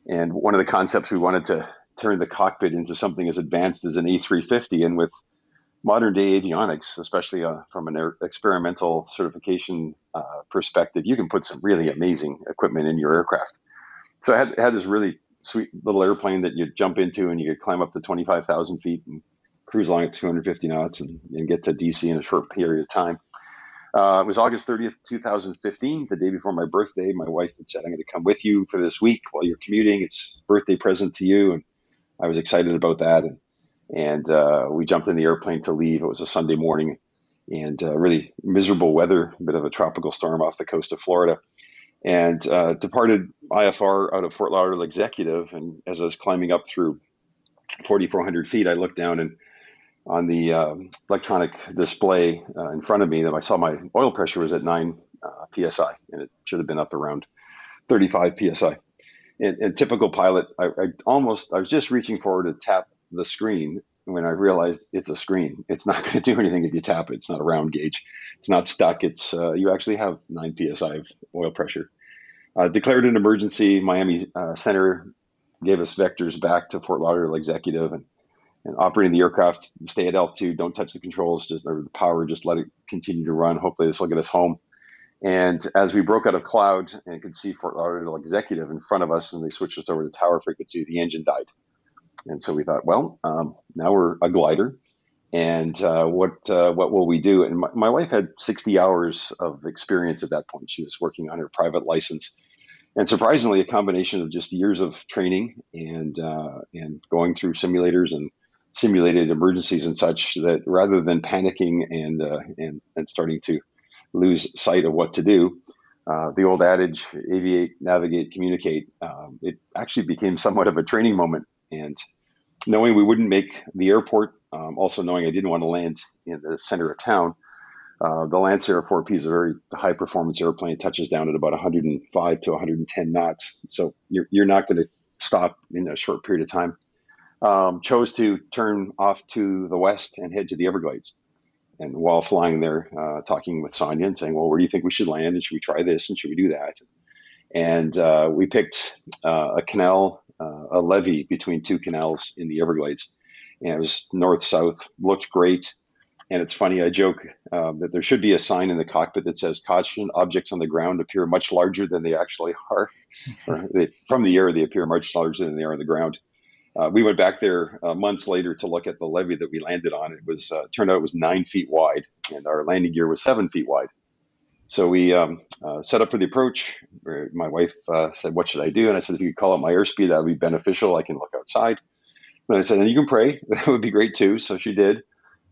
and one of the concepts we wanted to turn the cockpit into something as advanced as an A350. And with modern day avionics, especially uh, from an er- experimental certification uh, perspective, you can put some really amazing equipment in your aircraft. So I had, had this really sweet little airplane that you jump into and you could climb up to 25,000 feet and cruise along at 250 knots and, and get to DC in a short period of time. Uh, it was August 30th, 2015, the day before my birthday. My wife had said, I'm going to come with you for this week while you're commuting. It's birthday present to you. And I was excited about that. And, and uh, we jumped in the airplane to leave. It was a Sunday morning and uh, really miserable weather, a bit of a tropical storm off the coast of Florida. And uh, departed IFR out of Fort Lauderdale Executive. And as I was climbing up through 4,400 feet, I looked down and on the uh, electronic display uh, in front of me that I saw my oil pressure was at 9 uh, psi, and it should have been up around 35 psi. And, and typical pilot, I, I, almost I was just reaching forward to tap the screen when I realized it's a screen. It's not going to do anything if you tap it. It's not a round gauge. It's not stuck. It's uh, you actually have 9 psi of oil pressure. Uh, declared an emergency. Miami uh, Center gave us vectors back to Fort Lauderdale Executive and and operating the aircraft, stay at altitude, don't touch the controls, just or the power, just let it continue to run. Hopefully, this will get us home. And as we broke out of cloud and could see Fort Lauderdale Executive in front of us, and they switched us over to tower frequency, the engine died. And so we thought, well, um, now we're a glider, and uh, what uh, what will we do? And my, my, wife had 60 hours of experience at that point. She was working on her private license, and surprisingly, a combination of just years of training and uh, and going through simulators and simulated emergencies and such that rather than panicking and uh, and and starting to lose sight of what to do, uh, the old adage "aviate, navigate, communicate" um, it actually became somewhat of a training moment. And knowing we wouldn't make the airport, um, also knowing I didn't want to land in the center of town. Uh, the Lancair 4P is a very high performance airplane. It touches down at about 105 to 110 knots. So you're, you're not going to stop in a short period of time um, chose to turn off to the west and head to the Everglades. And while flying there, uh, talking with Sonia and saying, "Well, where do you think we should land? And should we try this? And should we do that?" And uh, we picked uh, a canal, uh, a levee between two canals in the Everglades, and it was north south. Looked great. And it's funny, I joke um, that there should be a sign in the cockpit that says, "Caution: Objects on the ground appear much larger than they actually are. from the air, they appear much larger than they are on the ground." Uh, we went back there uh, months later to look at the levee that we landed on. It was uh, turned out it was nine feet wide, and our landing gear was seven feet wide. So we um, uh, set up for the approach. My wife uh, said, "What should I do?" And I said, "If you could call up my airspeed, that would be beneficial. I can look outside." And I said, "And you can pray. That would be great too." So she did.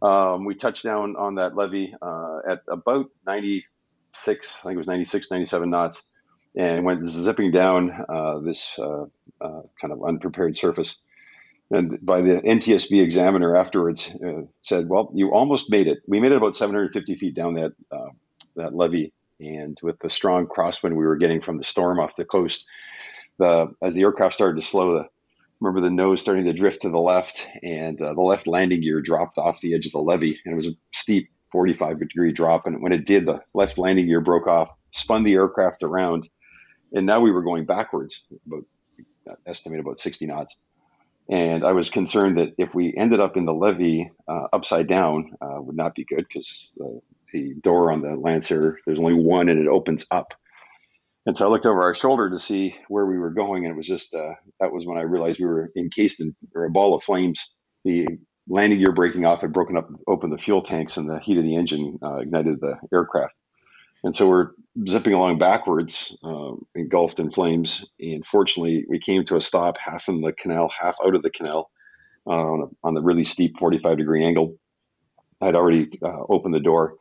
Um, we touched down on that levee uh, at about 96, I think it was 96, 97 knots, and went zipping down this kind of unprepared surface and by the NTSB examiner afterwards uh, said, "Well, you almost made it. We made it about 750 feet down that uh, that levee, and with the strong crosswind we were getting from the storm off the coast, the as the aircraft started to slow, the remember the nose starting to drift to the left, and uh, the left landing gear dropped off the edge of the levee, and it was a steep 45 degree drop, and when it did, the left landing gear broke off, spun the aircraft around, and now we were going backwards, about estimate about 60 knots. And I was concerned that if we ended up in the levee uh, upside down, uh, would not be good because the, the door on the Lancair, there's only one and it opens up. And so I looked over our shoulder to see where we were going, and it was just uh, that was when I realized we were encased in or a ball of flames. The landing gear breaking off had broken up, opened the fuel tanks, and the heat of the engine uh, ignited the aircraft. And so we're zipping along backwards, uh, engulfed in flames. And fortunately, we came to a stop half in the canal, half out of the canal uh, on, a, on, the really steep 45 degree angle. I'd already uh, opened the door,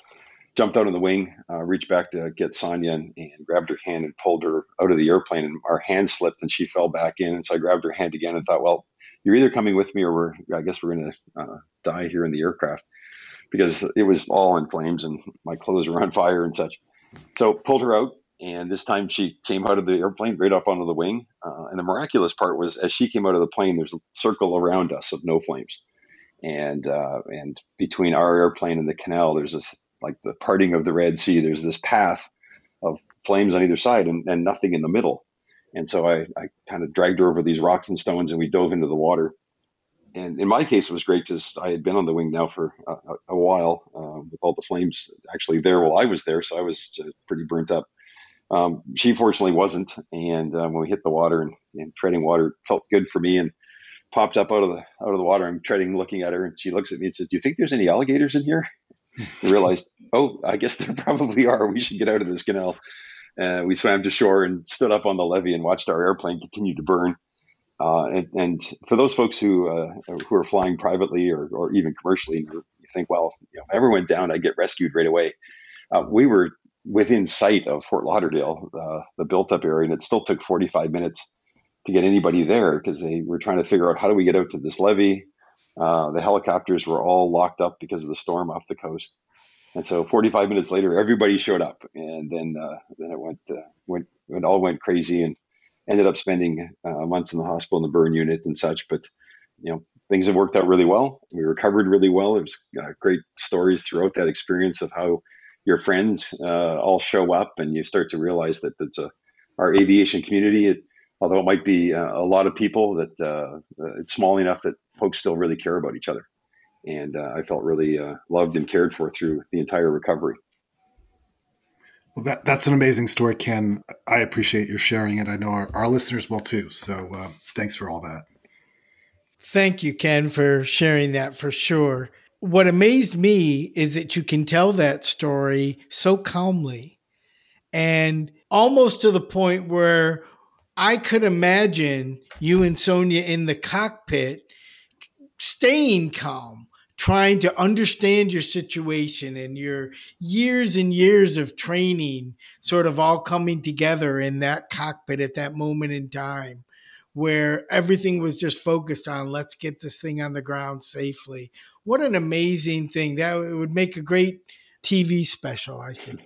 jumped out of the wing, uh, reached back to get Sonia and, and, grabbed her hand and pulled her out of the airplane. And our hand slipped and she fell back in. And so I grabbed her hand again and thought, well, you're either coming with me or we're, I guess we're going to uh, die here in the aircraft because it was all in flames and my clothes were on fire and such. So pulled her out, and this time she came out of the airplane right up onto the wing. Uh, and the miraculous part was, as she came out of the plane, there's a circle around us of no flames, and uh, and between our airplane and the canal, there's this like the parting of the Red Sea. There's this path of flames on either side, and, and nothing in the middle. And so I, I kind of dragged her over these rocks and stones, and we dove into the water and in my case, it was great because I had been on the wing now for a, a while uh, with all the flames actually there while I was there, so I was pretty burnt up. Um, she fortunately wasn't, and uh, when we hit the water and, and, treading water, felt good for me and popped up out of the out of the water. I'm treading, looking at her, and she looks at me and says, "Do you think there's any alligators in here?" I realized, oh, I guess there probably are. We should get out of this canal. Uh, we swam to shore and stood up on the levee and watched our airplane continue to burn. Uh, and, and, for those folks who uh, who are flying privately or, or even commercially, you think, well, you know, if I ever went down, I'd get rescued right away. Uh, we were within sight of Fort Lauderdale, uh, the built-up area, and it still took 45 minutes to get anybody there because they were trying to figure out how do we get out to this levee. Uh, the helicopters were all locked up because of the storm off the coast, and so 45 minutes later, everybody showed up, and then uh, then it went went it all went crazy and ended up spending uh, months in the hospital in the burn unit and such. But you know, things have worked out really well. We recovered really well. Was uh, great stories throughout that experience of how your friends uh, all show up, and you start to realize that it's a our aviation community. It, although it might be uh, a lot of people, that uh, it's small enough that folks still really care about each other. And uh, I felt really loved and cared for through the entire recovery. Well, that, that's an amazing story, Ken. I appreciate your sharing it. I know our, our listeners will too. So uh, thanks for all that. Thank you, Ken, for sharing that for sure. What amazed me is that you can tell that story so calmly and almost to the point where I could imagine you and Sonia in the cockpit staying calm trying to understand your situation and your years and years of training sort of all coming together in that cockpit at that moment in time where everything was just focused on let's get this thing on the ground safely. What an amazing thing. That would make a great TV special, I think.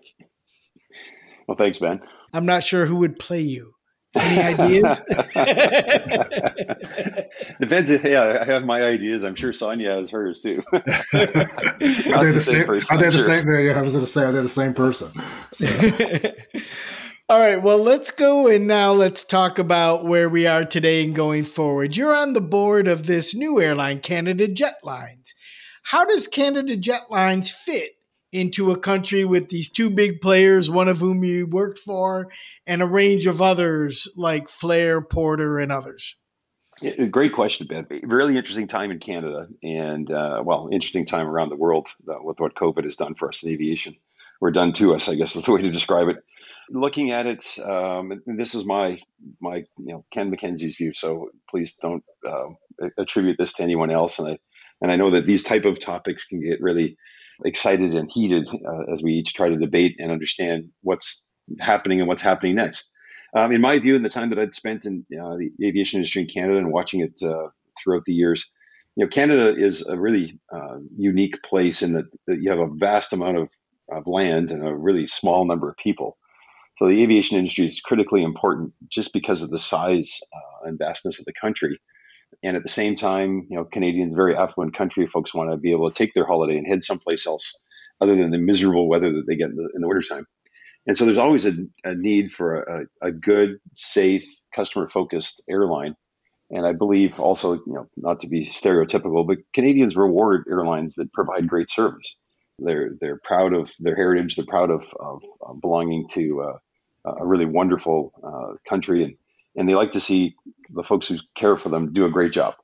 Well, thanks, Ben. I'm not sure who would play you. Any ideas? Depends. If, yeah, I have my ideas. I'm sure Sonia has hers too. are they the, the same? Person, are they I'm the sure. same? Yeah, I was going to say, are they the same person? So. All right. Well, let's go and now let's talk about where we are today and going forward. You're on the board of this new airline, Canada Jetlines. How does Canada Jetlines fit into a country with these two big players, one of whom you worked for, and a range of others like Flair, Porter, and others? Great question, Ben. Really interesting time in Canada, and uh, well, interesting time around the world uh, with what COVID has done for us in aviation, or done to us, I guess is the way to describe it. Looking at it, um, this is my my you know Ken McKenzie's view, so please don't uh, attribute this to anyone else. And I and I know that these type of topics can get really excited and heated uh, as we each try to debate and understand what's happening and what's happening next. Um, in my view, in the time that I'd spent in uh, the aviation industry in Canada and watching it uh, throughout the years, you know, Canada is a really uh, unique place in that, that, you have a vast amount of, of land and a really small number of people. So the aviation industry is critically important just because of the size uh, and vastness of the country. And at the same time, you know, Canadians, very affluent country, folks want to be able to take their holiday and head someplace else other than the miserable weather that they get in the, in the wintertime. And so there's always a, a need for a, a good, safe, customer focused airline. And I believe also, you know, not to be stereotypical, but Canadians reward airlines that provide great service. They're they're proud of their heritage. They're proud of, of, of belonging to uh, a really wonderful uh, country, and and they like to see the folks who care for them do a great job.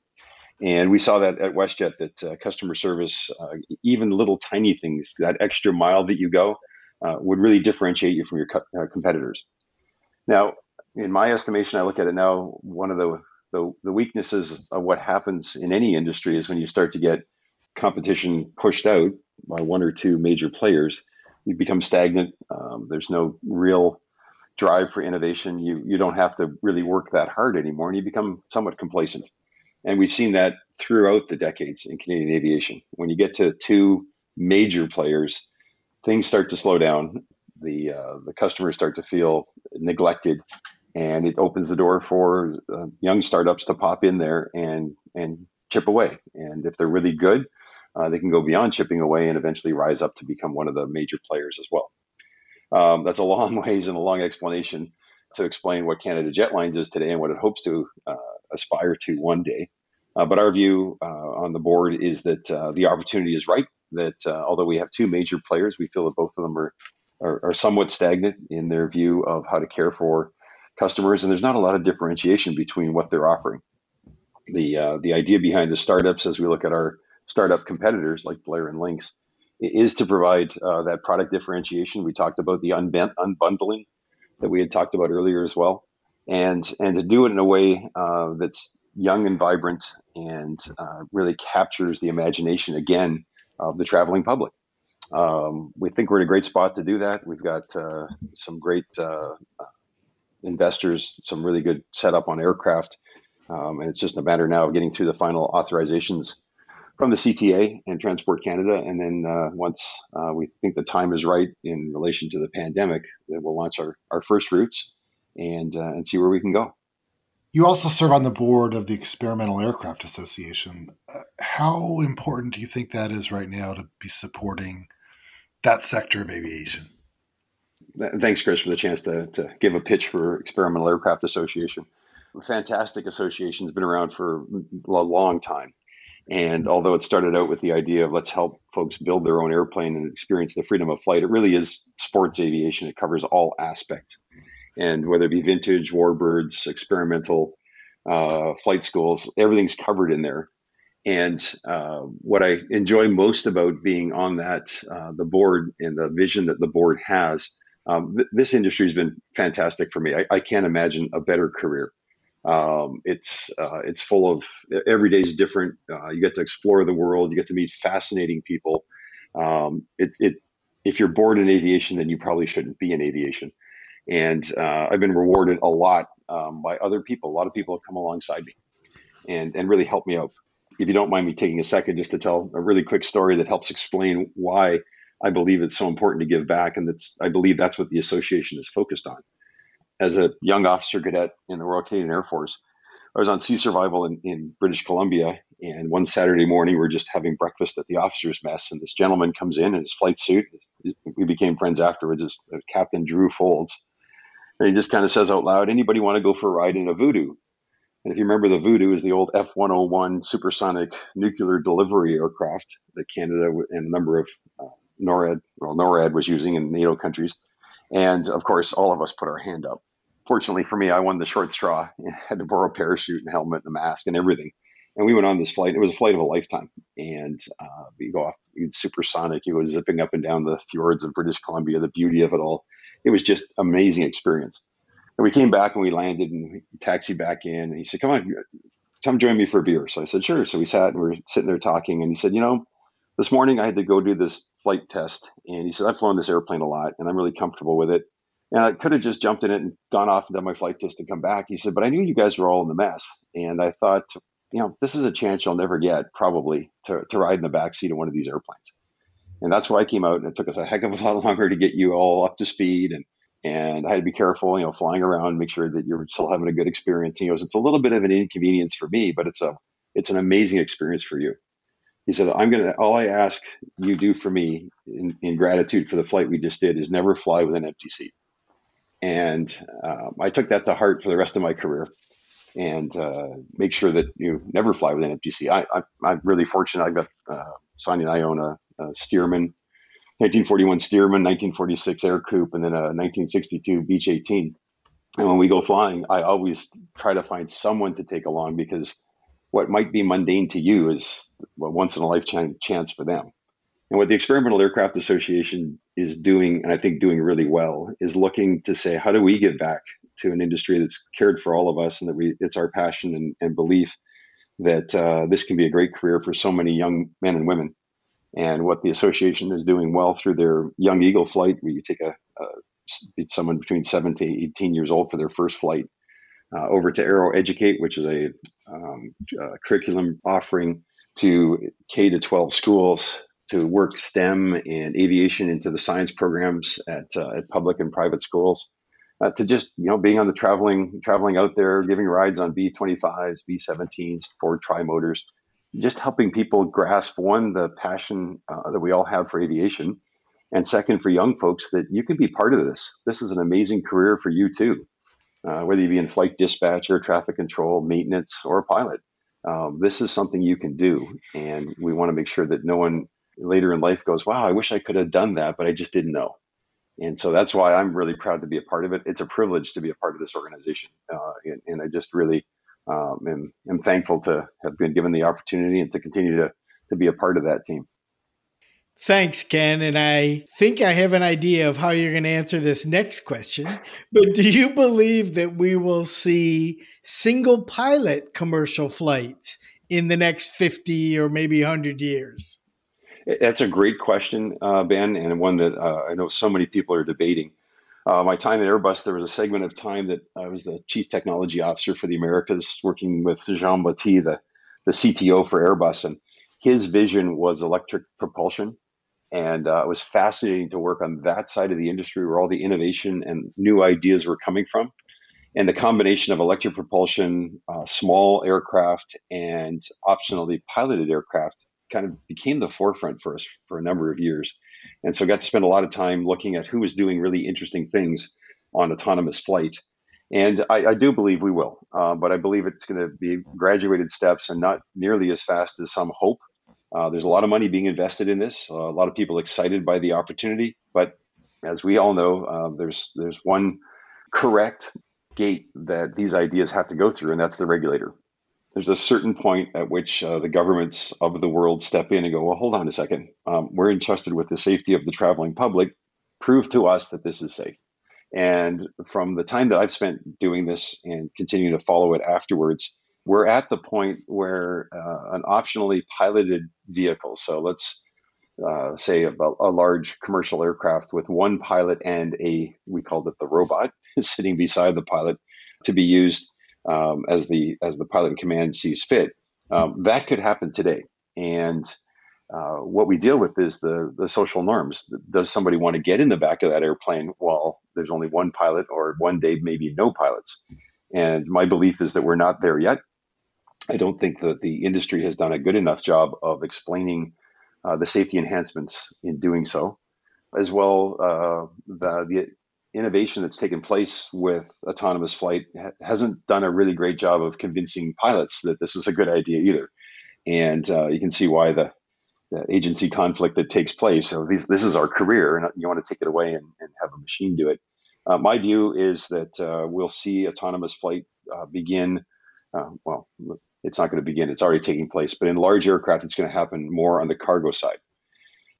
And we saw that at WestJet that uh, customer service, uh, even little tiny things, that extra mile that you go, uh, would really differentiate you from your co- uh, competitors. Now, in my estimation, I look at it now, one of the, the, the weaknesses of what happens in any industry is when you start to get competition pushed out by one or two major players, you become stagnant. Um, there's no real drive for innovation. You you don't have to really work that hard anymore, and you become somewhat complacent. And we've seen that throughout the decades in Canadian aviation. When you get to two major players, things start to slow down. The uh, the customers start to feel neglected, and it opens the door for uh, young startups to pop in there and and chip away. And if they're really good, uh, they can go beyond chipping away and eventually rise up to become one of the major players as well. Um, that's a long ways and a long explanation to explain what Canada Jetlines is today and what it hopes to uh, aspire to one day. Uh, but our view uh, on the board is that uh, the opportunity is right. That uh, although we have two major players, we feel that both of them are, are, are somewhat stagnant in their view of how to care for customers, and there's not a lot of differentiation between what they're offering. The uh, the idea behind the startups, as we look at our startup competitors like Flair and Lynx, is to provide uh, that product differentiation. We talked about the unbent, unbundling that we had talked about earlier as well, and and to do it in a way uh, that's young and vibrant and uh, really captures the imagination again of the traveling public. Um, we think we're in a great spot to do that. We've got uh, some great uh, investors, some really good setup on aircraft, um, and it's just a matter now of getting through the final authorizations from the CTA and Transport Canada. And then uh, once uh, we think the time is right in relation to the pandemic, then we'll launch our, our first routes and, uh, and see where we can go. You also serve on the board of the Experimental Aircraft Association. Uh, how important do you think that is right now to be supporting that sector of aviation? Thanks, Chris, for the chance to, to give a pitch for Experimental Aircraft Association. fantastic association has been around for a long time and although it started out with the idea of let's help folks build their own airplane and experience the freedom of flight, it really is sports aviation. It covers all aspects. And whether it be vintage, warbirds, experimental, uh, flight schools, everything's covered in there. And uh, what I enjoy most about being on that, uh, the board and the vision that the board has, um, th- this industry has been fantastic for me. I, I can't imagine a better career. Um, it's uh, it's full of every day is different. Uh, you get to explore the world. You get to meet fascinating people. Um, it, it if you're bored in aviation, then you probably shouldn't be in aviation. And uh, I've been rewarded a lot um, by other people. A lot of people have come alongside me and and really helped me out. If you don't mind me taking a second just to tell a really quick story that helps explain why I believe it's so important to give back, and that's I believe that's what the association is focused on as a young officer cadet in the Royal Canadian Air Force, I was on sea survival in, in British Columbia. And one Saturday morning, we are just having breakfast at the officers' mess, and this gentleman comes in in his flight suit. We became friends afterwards. As Captain Drew Folds, and he just kind of says out loud, "Anybody want to go for a ride in a Voodoo?" And if you remember, the Voodoo is the old F-101 supersonic nuclear delivery aircraft that Canada and a number of uh, NORAD, well, NORAD was using in NATO countries. And of course, all of us put our hand up fortunately for me, I won the short straw. I had to borrow a parachute and helmet and a mask and everything. And we went on this flight. It was a flight of a lifetime. And uh, we go off, you supersonic. You go zipping up and down the fjords of British Columbia. The beauty of it all. It was just amazing experience. And we came back and we landed and we taxied back in. And he said, "Come on, come join me for a beer." So I said, "Sure." So we sat and we were sitting there talking. And he said, "You know." This morning I had to go do this flight test, and he said I've flown this airplane a lot, and I'm really comfortable with it and I could have just jumped in it and gone off and done my flight test and come back. He said, but I knew you guys were all in the mess. And I thought, you know, this is a chance you'll never get probably to, to ride in the back seat of one of these airplanes. And that's why I came out and it took us a heck of a lot longer to get you all up to speed. And, and I had to be careful, you know, flying around, make sure that you're still having a good experience. He goes, it's a little bit of an inconvenience for me, but it's a, it's an amazing experience for you. He said, I'm going to, all I ask you do for me in, in, gratitude for the flight we just did is never fly with an empty seat. And um, I took that to heart for the rest of my career and uh, make sure that you never fly with an seat. I, am really fortunate. I've got, uh, Sonia and I own a, a Stearman 1941 Stearman, 1946 Ercoupe, and then a 1962 Beech 18. And when we go flying, I always try to find someone to take along because what might be mundane to you is a once in a lifetime chance for them. And what the Experimental Aircraft Association is doing, and I think doing really well, is looking to say, how do we give back to an industry that's cared for all of us and that we it's our passion and, and belief that uh, this can be a great career for so many young men and women. And what the association is doing well through their Young Eagle flight, where you take a, a someone between seven to 18 years old for their first flight, uh, over to AeroEducate, which is a, um, a, curriculum offering to K to 12 schools to work STEM and aviation into the science programs at, uh, at public and private schools. Uh, to just you know being on the traveling traveling out there, giving rides on B25s, B17s, Ford tri motors, just helping people grasp one the passion uh, that we all have for aviation and second for young folks that you can be part of this this is an amazing career for you too uh, whether you be in flight dispatch or traffic control maintenance or a pilot um, this is something you can do and we want to make sure that no one later in life goes wow i wish i could have done that but i just didn't know and so that's why i'm really proud to be a part of it it's a privilege to be a part of this organization uh, and, and i just really um, and I'm thankful to have been given the opportunity and to continue to, to be a part of that team. Thanks, Ken. And I think I have an idea of how you're going to answer this next question. But do you believe that we will see single pilot commercial flights in the next 50 or maybe 100 years? That's a great question, uh, Ben, and one that uh, I know so many people are debating. Uh, my time at Airbus, there was a segment of time that I was the chief technology officer for the Americas, working with Jean Botti, the, the CTO for Airbus. And his vision was electric propulsion. And uh, it was fascinating to work on that side of the industry where all the innovation and new ideas were coming from. And the combination of electric propulsion, uh, small aircraft, and optionally piloted aircraft kind of became the forefront for us for a number of years. And so got to spend a lot of time looking at who was doing really interesting things on autonomous flight. And I, I do believe we will, uh, but I believe it's going to be graduated steps and not nearly as fast as some hope. Uh, there's a lot of money being invested in this, uh, a lot of people excited by the opportunity. But as we all know, uh, there's there's one correct gate that these ideas have to go through, and that's the regulator there's a certain point at which uh, the governments of the world step in and go, well, hold on a second. Um, we're entrusted with the safety of the traveling public. Prove to us that this is safe. And from the time that I've spent doing this and continue to follow it afterwards, we're at the point where uh, an optionally piloted vehicle, so let's uh, say a, a, large commercial aircraft with one pilot and a, we called it the robot, sitting beside the pilot to be used um, as the as the pilot in command sees fit. Um, that could happen today, and uh, what we deal with is the the social norms. Does somebody want to get in the back of that airplane while there's only one pilot, or one day maybe no pilots? And my belief is that we're not there yet. I don't think that the industry has done a good enough job of explaining uh, the safety enhancements in doing so, as well uh, the, the innovation that's taken place with autonomous flight ha- hasn't done a really great job of convincing pilots that this is a good idea either. And uh, you can see why the, the, agency conflict that takes place. So these, this is our career, and you want to take it away and, and have a machine do it. Uh, my view is that uh, we'll see autonomous flight uh, begin. Uh, well, it's not going to begin; it's already taking place. But in large aircraft, it's going to happen more on the cargo side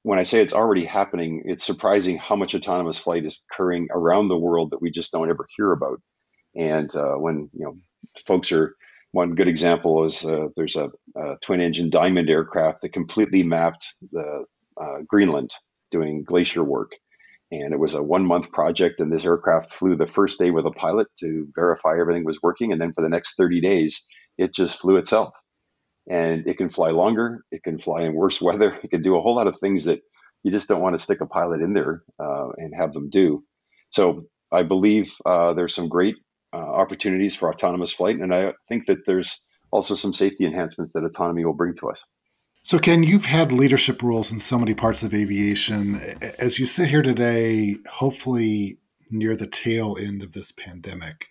when I say it's already happening, it's surprising how much autonomous flight is occurring around the world that we just don't ever hear about. And uh, when you know folks are one good example is uh, there's a, a, twin engine diamond aircraft that completely mapped the uh, Greenland doing glacier work. And it was a one month project. And this aircraft flew the first day with a pilot to verify everything was working. And then for the next 30 days, it just flew itself and it can fly longer. It can fly in worse weather. It can do a whole lot of things that you just don't want to stick a pilot in there uh, and have them do. So I believe uh, there's some great uh, opportunities for autonomous flight, and I think that there's also some safety enhancements that autonomy will bring to us. So, Ken, you've had leadership roles in so many parts of aviation. As you sit here today, hopefully near the tail end of this pandemic,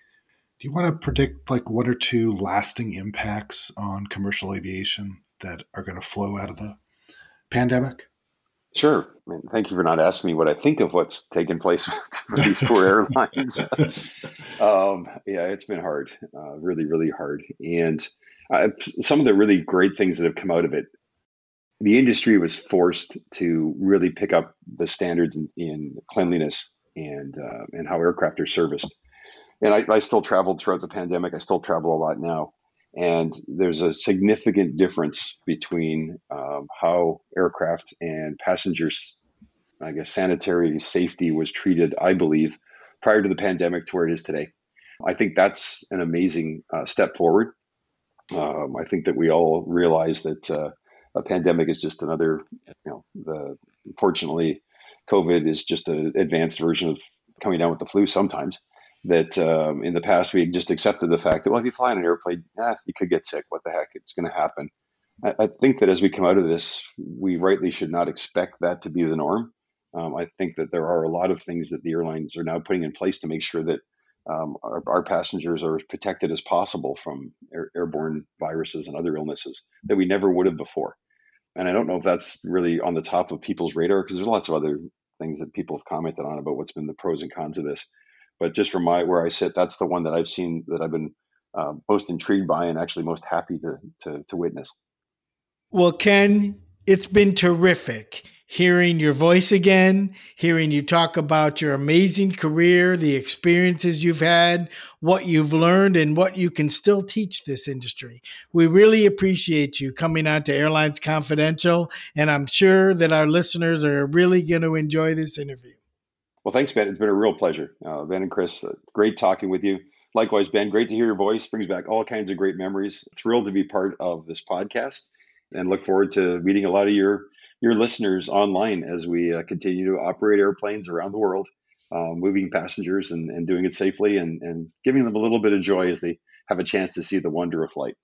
do you want to predict like one or two lasting impacts on commercial aviation that are going to flow out of the pandemic? Sure. I mean, thank you for not asking me what I think of what's taken place with these poor airlines. um, yeah, it's been hard, uh, really, really hard. And uh, some of the really great things that have come out of it the industry was forced to really pick up the standards in, in cleanliness and uh, and how aircraft are serviced. And I, I, still traveled throughout the pandemic. I still travel a lot now, and there's a significant difference between um, how aircraft and passengers, I guess, sanitary safety was treated. I believe prior to the pandemic to where it is today. I think that's an amazing uh, step forward. Um, I think that we all realize that uh, a pandemic is just another, you know, the unfortunately, COVID is just an advanced version of coming down with the flu sometimes. That um, in the past we just accepted the fact that well, if you fly on an airplane, yeah, you could get sick. What the heck? It's going to happen. I, I, think that as we come out of this, we rightly should not expect that to be the norm. Um, I think that there are a lot of things that the airlines are now putting in place to make sure that um, our, our, passengers are as protected as possible from air, airborne viruses and other illnesses that we never would have before. And I don't know if that's really on the top of people's radar because there's lots of other things that people have commented on about what's been the pros and cons of this. But just from my where I sit, that's the one that I've seen that I've been uh, most intrigued by and actually most happy to, to to witness. Well, Ken, it's been terrific hearing your voice again, hearing you talk about your amazing career, the experiences you've had, what you've learned, and what you can still teach this industry. We really appreciate you coming on to Airlines Confidential, and I'm sure that our listeners are really going to enjoy this interview. Well, thanks, Ben. It's been a real pleasure. Uh, ben and Chris, uh, great talking with you. Likewise, Ben, great to hear your voice. Brings back all kinds of great memories. Thrilled to be part of this podcast and look forward to meeting a lot of your your listeners online as we uh, continue to operate airplanes around the world, uh, moving passengers and, and doing it safely and, and giving them a little bit of joy as they have a chance to see the wonder of flight.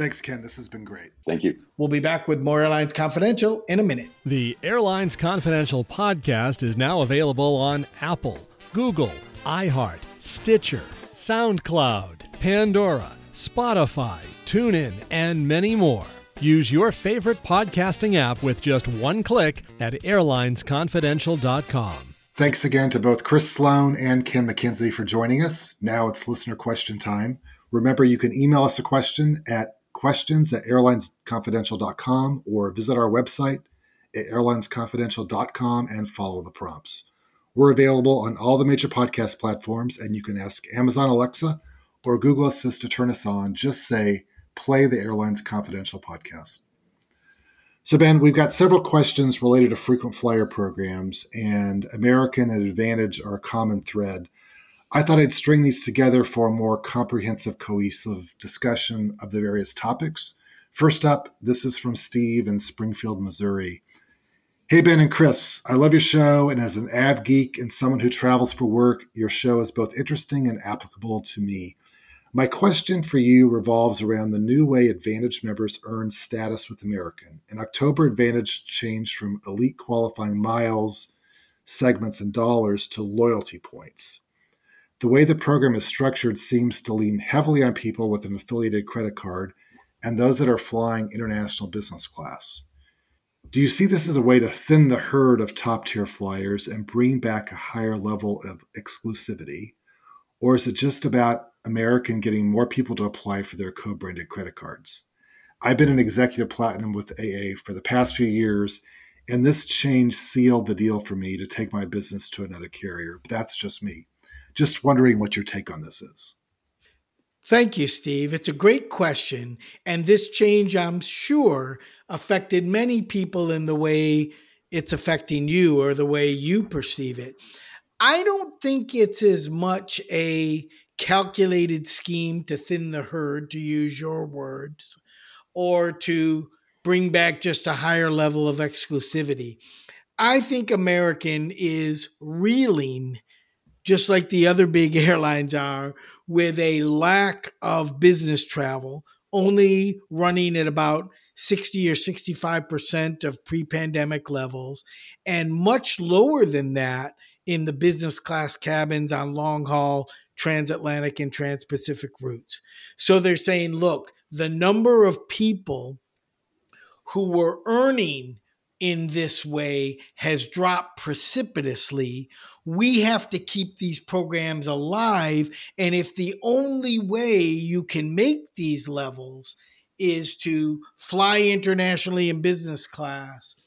Thanks, Ken. This has been great. Thank you. We'll be back with more Airlines Confidential in a minute. The Airlines Confidential podcast is now available on Apple, Google, iHeart, Stitcher, SoundCloud, Pandora, Spotify, TuneIn, and many more. Use your favorite podcasting app with just one click at airlinesconfidential.com. Thanks again to both Chris Sloan and Ken McKenzie for joining us. Now it's listener question time. Remember, you can email us a question at questions at airlinesconfidential.com or visit our website at airlinesconfidential.com and follow the prompts. We're available on all the major podcast platforms, and you can ask Amazon Alexa or Google Assist to turn us on. Just say, play the Airlines Confidential podcast. So, Ben, we've got several questions related to frequent flyer programs, and American and Advantage are a common thread. I thought I'd string these together for a more comprehensive, cohesive discussion of the various topics. First up, this is from Steve in Springfield, Missouri. Hey, Ben and Chris, I love your show, and as an av geek and someone who travels for work, your show is both interesting and applicable to me. My question for you revolves around the new way Advantage members earn status with American. In October, Advantage changed from elite qualifying miles, segments, and dollars to loyalty points. The way the program is structured seems to lean heavily on people with an affiliated credit card and those that are flying international business class. Do you see this as a way to thin the herd of top tier flyers and bring back a higher level of exclusivity? Or is it just about American getting more people to apply for their co branded credit cards. I've been an executive platinum with AA for the past few years, and this change sealed the deal for me to take my business to another carrier. But That's just me. Just wondering what your take on this is. Thank you, Steve. It's a great question. And this change, I'm sure, affected many people in the way it's affecting you or the way you perceive it. I don't think it's as much a calculated scheme to thin the herd, to use your words, or to bring back just a higher level of exclusivity. I think American is reeling, just like the other big airlines are, with a lack of business travel, only running at about 60 or 65% of pre pandemic levels, and much lower than that in the business class cabins on long haul transatlantic and trans-Pacific routes. So they're saying, look, the number of people who were earning in this way has dropped precipitously. We have to keep these programs alive. And if the only way you can make these levels is to fly internationally in business class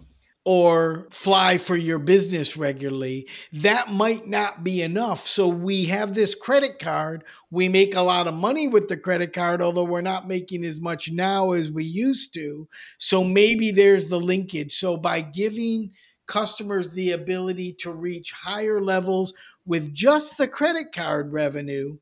or fly for your business regularly, that might not be enough. So we have this credit card. We make a lot of money with the credit card, although we're not making as much now as we used to. So maybe there's the linkage. So by giving customers the ability to reach higher levels with just the credit card revenue,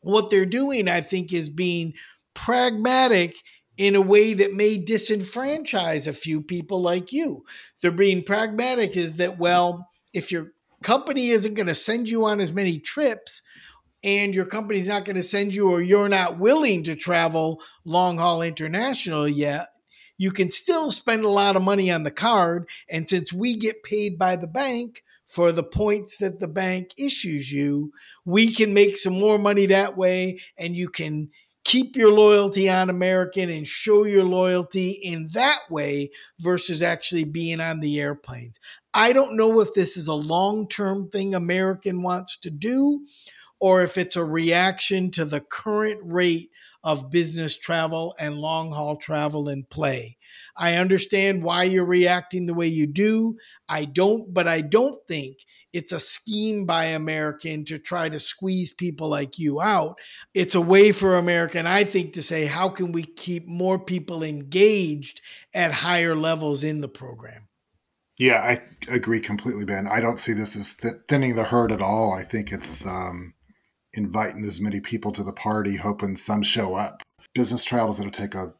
what they're doing, I think, is being pragmatic in a way that may disenfranchise a few people like you. They're being pragmatic is that, well, if your company isn't going to send you on as many trips, and your company's not going to send you, or you're not willing to travel long haul international yet, you can still spend a lot of money on the card. And since we get paid by the bank for the points that the bank issues you, we can make some more money that way. And you can keep your loyalty on American and show your loyalty in that way versus actually being on the airplanes. I don't know if this is a long term thing American wants to do or if it's a reaction to the current rate of business travel and long haul travel in play. I understand why you're reacting the way you do. I don't, but I don't think it's a scheme by American to try to squeeze people like you out. It's a way for American, I think, to say, how can we keep more people engaged at higher levels in the program? Yeah, I agree completely, Ben. I don't see this as th- thinning the herd at all. I think it's um, inviting as many people to the party, hoping some show up. Business travel is going to take a,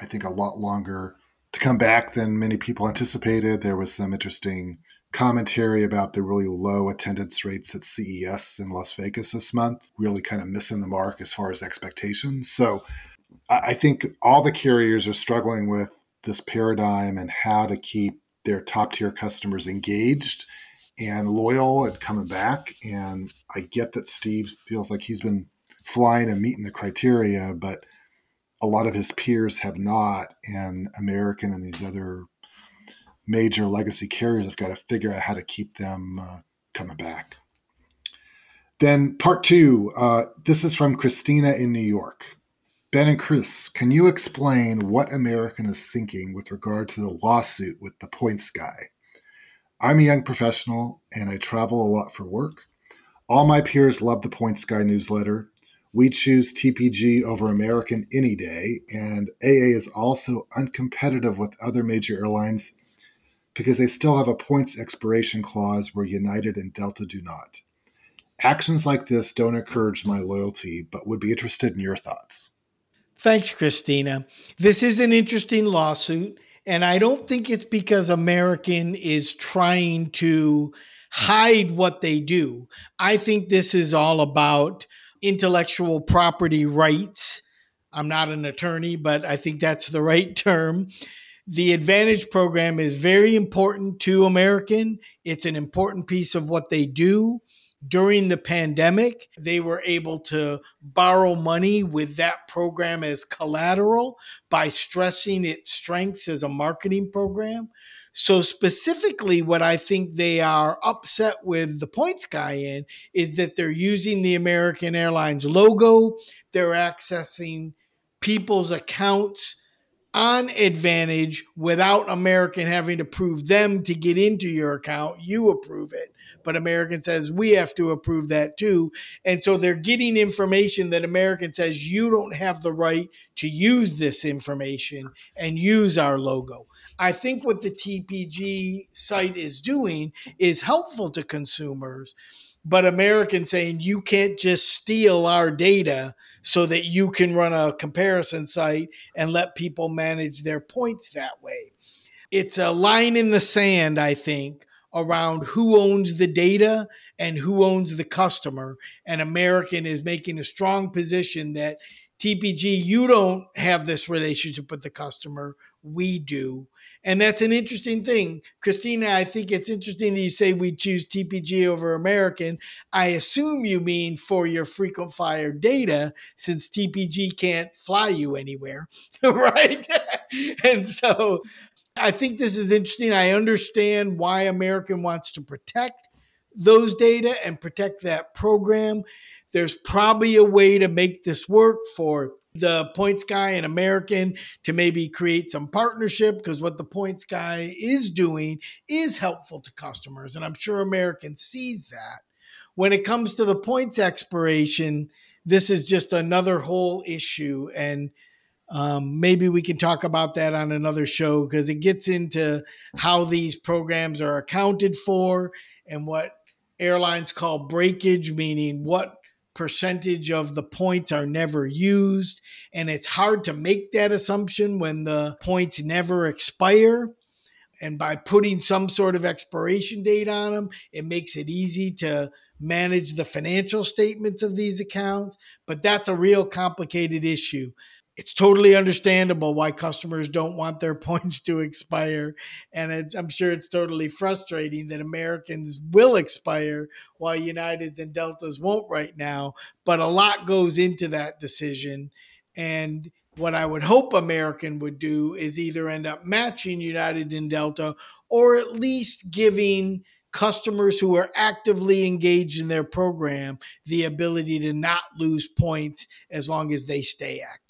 I think, a lot longer to come back than many people anticipated. There was some interesting commentary about the really low attendance rates at CES in Las Vegas this month, really kind of missing the mark as far as expectations. So I think all the carriers are struggling with this paradigm and how to keep their top tier customers engaged and loyal and coming back. And I get that Steve feels like he's been flying and meeting the criteria, but a lot of his peers have not. And American and these other major legacy carriers have got to figure out how to keep them uh, coming back. Then, part two uh, this is from Christina in New York. Ben and Chris, can you explain what American is thinking with regard to the lawsuit with the points guy? I'm a young professional and I travel a lot for work. All my peers love the Points Guy newsletter. We choose TPG over American any day, and AA is also uncompetitive with other major airlines because they still have a points expiration clause where United and Delta do not. Actions like this don't encourage my loyalty, but would be interested in your thoughts. Thanks, Christina. This is an interesting lawsuit, and I don't think it's because American is trying to hide what they do. I think this is all about intellectual property rights. I'm not an attorney, but I think that's the right term. The Advantage program is very important to American. It's an important piece of what they do. During the pandemic, they were able to borrow money with that program as collateral by stressing its strengths as a marketing program. So, specifically, what I think they are upset with the points guy in is that they're using the American Airlines logo, they're accessing people's accounts on advantage without American having to prove them to get into your account. You approve it. But American says we have to approve that too. And so they're getting information that American says you don't have the right to use this information and use our logo. I think what the TPG site is doing is helpful to consumers but American saying you can't just steal our data so that you can run a comparison site and let people manage their points that way. It's a line in the sand, I think, around who owns the data and who owns the customer. And American is making a strong position that TPG, you don't have this relationship with the customer. We do. And that's an interesting thing. Christina, I think it's interesting that you say we choose TPG over American. I assume you mean for your frequent flyer data, since TPG can't fly you anywhere, right? and so I think this is interesting. I understand why American wants to protect those data and protect that program. There's probably a way to make this work for the points guy and American to maybe create some partnership because what the points guy is doing is helpful to customers. And I'm sure American sees that. When it comes to the points expiration, this is just another whole issue. And um, maybe we can talk about that on another show because it gets into how these programs are accounted for and what airlines call breakage, meaning what percentage of the points are never used. And it's hard to make that assumption when the points never expire. And by putting some sort of expiration date on them, it makes it easy to manage the financial statements of these accounts. But that's a real complicated issue it's totally understandable why customers don't want their points to expire. And I'm sure it's totally frustrating that Americans will expire while Uniteds and Deltas won't right now. But a lot goes into that decision. And what I would hope American would do is either end up matching United and Delta or at least giving customers who are actively engaged in their program the ability to not lose points as long as they stay active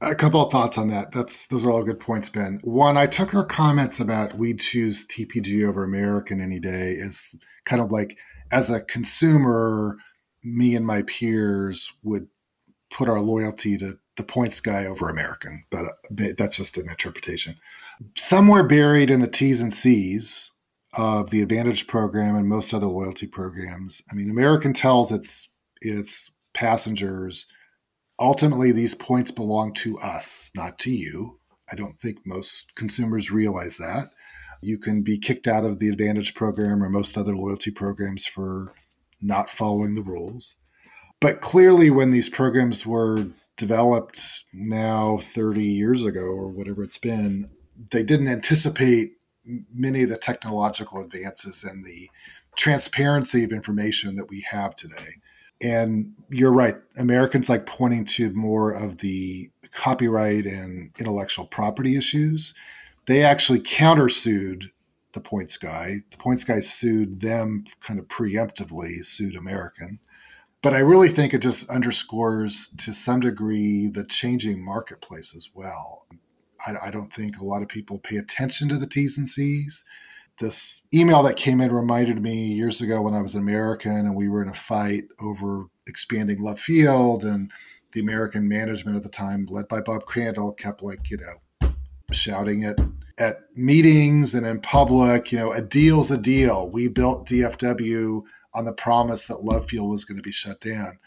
a couple of thoughts on that. That's those are all good points, Ben. One, I took her comments about we'd choose TPG over American any day as kind of like as a consumer, me and my peers would put our loyalty to the points guy over American, but uh, that's just an interpretation. Somewhere buried in the T's and C's of the Advantage program and most other loyalty programs, I mean, American tells its its passengers ultimately these points belong to us, not to you. I don't think most consumers realize that. You can be kicked out of the Advantage program or most other loyalty programs for not following the rules. But clearly, when these programs were developed now 30 years ago or whatever it's been, they didn't anticipate many of the technological advances and the transparency of information that we have today and you're right americans like pointing to more of the copyright and intellectual property issues. They actually countersued the points guy. The points guy sued them kind of preemptively sued american. But i really think it just underscores to some degree the changing marketplace as well. I, I don't think a lot of people pay attention to the t's and c's this email that came in reminded me years ago when I was an American and we were in a fight over expanding Love Field and the American management at the time, led by Bob Crandall, kept like, you know, shouting it at meetings and in public, you know, a deal's a deal. We built DFW on the promise that Love Field was going to be shut down.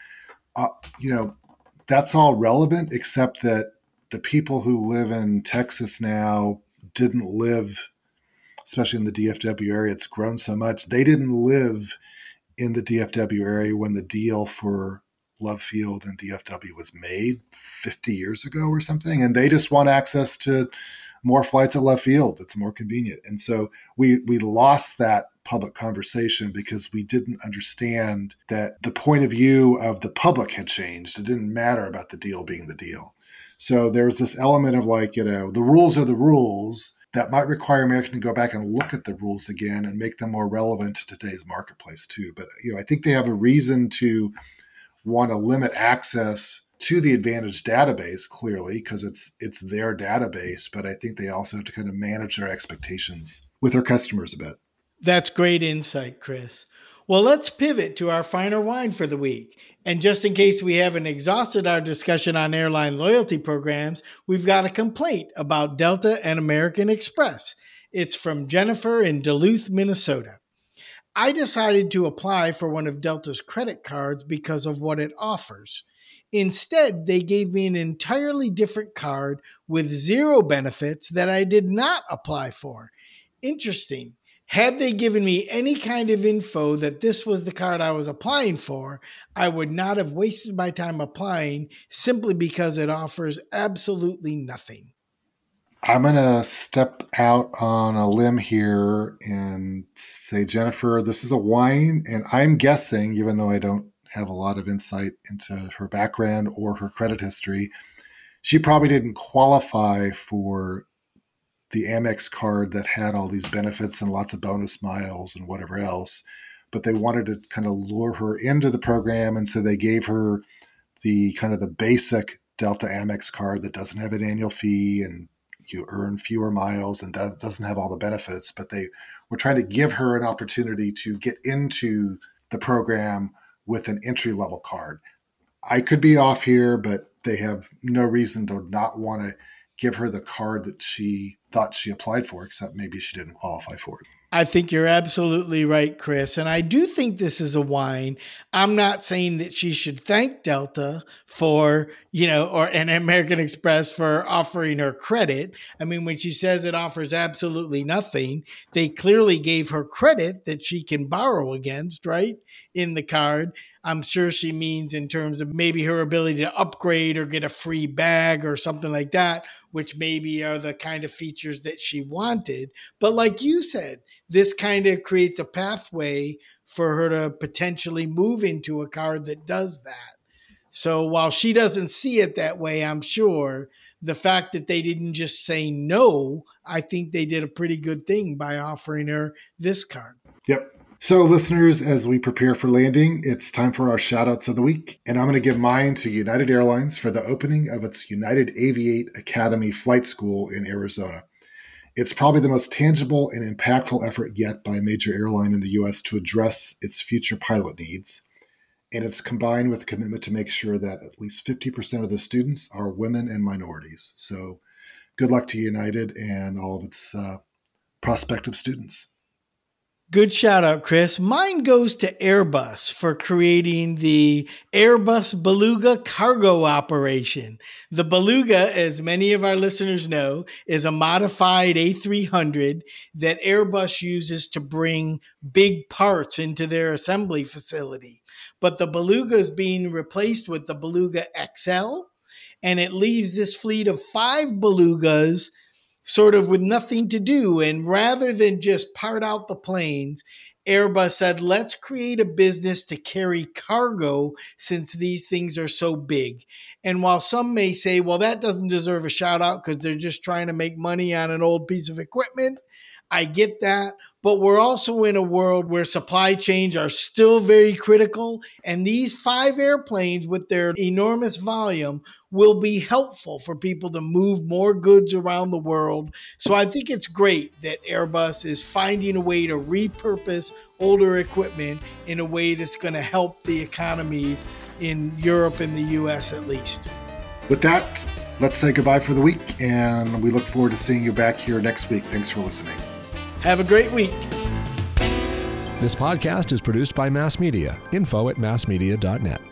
Uh, you know, that's all relevant, except that the people who live in Texas now didn't live especially in the DFW area, it's grown so much. They didn't live in the DFW area when the deal for Love Field and DFW was made 50 years ago or something. And they just want access to more flights at Love Field. It's more convenient. And so we, we lost that public conversation because we didn't understand that the point of view of the public had changed. It didn't matter about the deal being the deal. So there's this element of like, you know, the rules are the rules that might require American to go back and look at the rules again and make them more relevant to today's marketplace too. But you know, I think they have a reason to want to limit access to the Advantage database clearly because it's it's their database. But I think they also have to kind of manage their expectations with their customers a bit. That's great insight, Chris. Well, let's pivot to our finer whine for the week. And just in case we haven't exhausted our discussion on airline loyalty programs, we've got a complaint about Delta and American Express. It's from Jennifer in Duluth, Minnesota. I decided to apply for one of Delta's credit cards because of what it offers. Instead, they gave me an entirely different card with zero benefits that I did not apply for. Interesting. Had they given me any kind of info that this was the card I was applying for, I would not have wasted my time applying simply because it offers absolutely nothing. I'm going to step out on a limb here and say, Jennifer, this is a whine. And I'm guessing, even though I don't have a lot of insight into her background or her credit history, she probably didn't qualify for the Amex card that had all these benefits and lots of bonus miles and whatever else. But they wanted to kind of lure her into the program. And so they gave her the kind of the basic Delta Amex card that doesn't have an annual fee and you earn fewer miles and doesn't have all the benefits. But they were trying to give her an opportunity to get into the program with an entry level card. I could be off here, but they have no reason to not want to give her the card that she thought she applied for, except maybe she didn't qualify for it. I think you're absolutely right, Chris. And I do think this is a whine. I'm not saying that she should thank Delta for, you know, or an American Express for offering her credit. I mean, when she says it offers absolutely nothing, they clearly gave her credit that she can borrow against, right? In the card. I'm sure she means in terms of maybe her ability to upgrade or get a free bag or something like that, which maybe are the kind of features that she wanted. But like you said, this kind of creates a pathway for her to potentially move into a card that does that. So while she doesn't see it that way, I'm sure the fact that they didn't just say no, I think they did a pretty good thing by offering her this card. Yep. So, listeners, as we prepare for landing, it's time for our shout outs of the week. And I'm going to give mine to United Airlines for the opening of its United Aviate Academy Flight School in Arizona. It's probably the most tangible and impactful effort yet by a major airline in the U.S. to address its future pilot needs. And it's combined with a commitment to make sure that at least 50% of the students are women and minorities. So, good luck to United and all of its uh, prospective students. Good shout out, Chris. Mine goes to Airbus for creating the Airbus Beluga cargo operation. The Beluga, as many of our listeners know, is a modified A300 that Airbus uses to bring big parts into their assembly facility. But the Beluga is being replaced with the Beluga XL, and it leaves this fleet of five Belugas sort of with nothing to do. And rather than just part out the planes, Airbus said, let's create a business to carry cargo since these things are so big. And while some may say, well, that doesn't deserve a shout out because they're just trying to make money on an old piece of equipment, I get that. But we're also in a world where supply chains are still very critical. And these five airplanes, with their enormous volume, will be helpful for people to move more goods around the world. So I think it's great that Airbus is finding a way to repurpose older equipment in a way that's going to help the economies in Europe and the US at least. With that, let's say goodbye for the week. And we look forward to seeing you back here next week. Thanks for listening. Have a great week. This podcast is produced by Mass Media. Info at massmedia.net.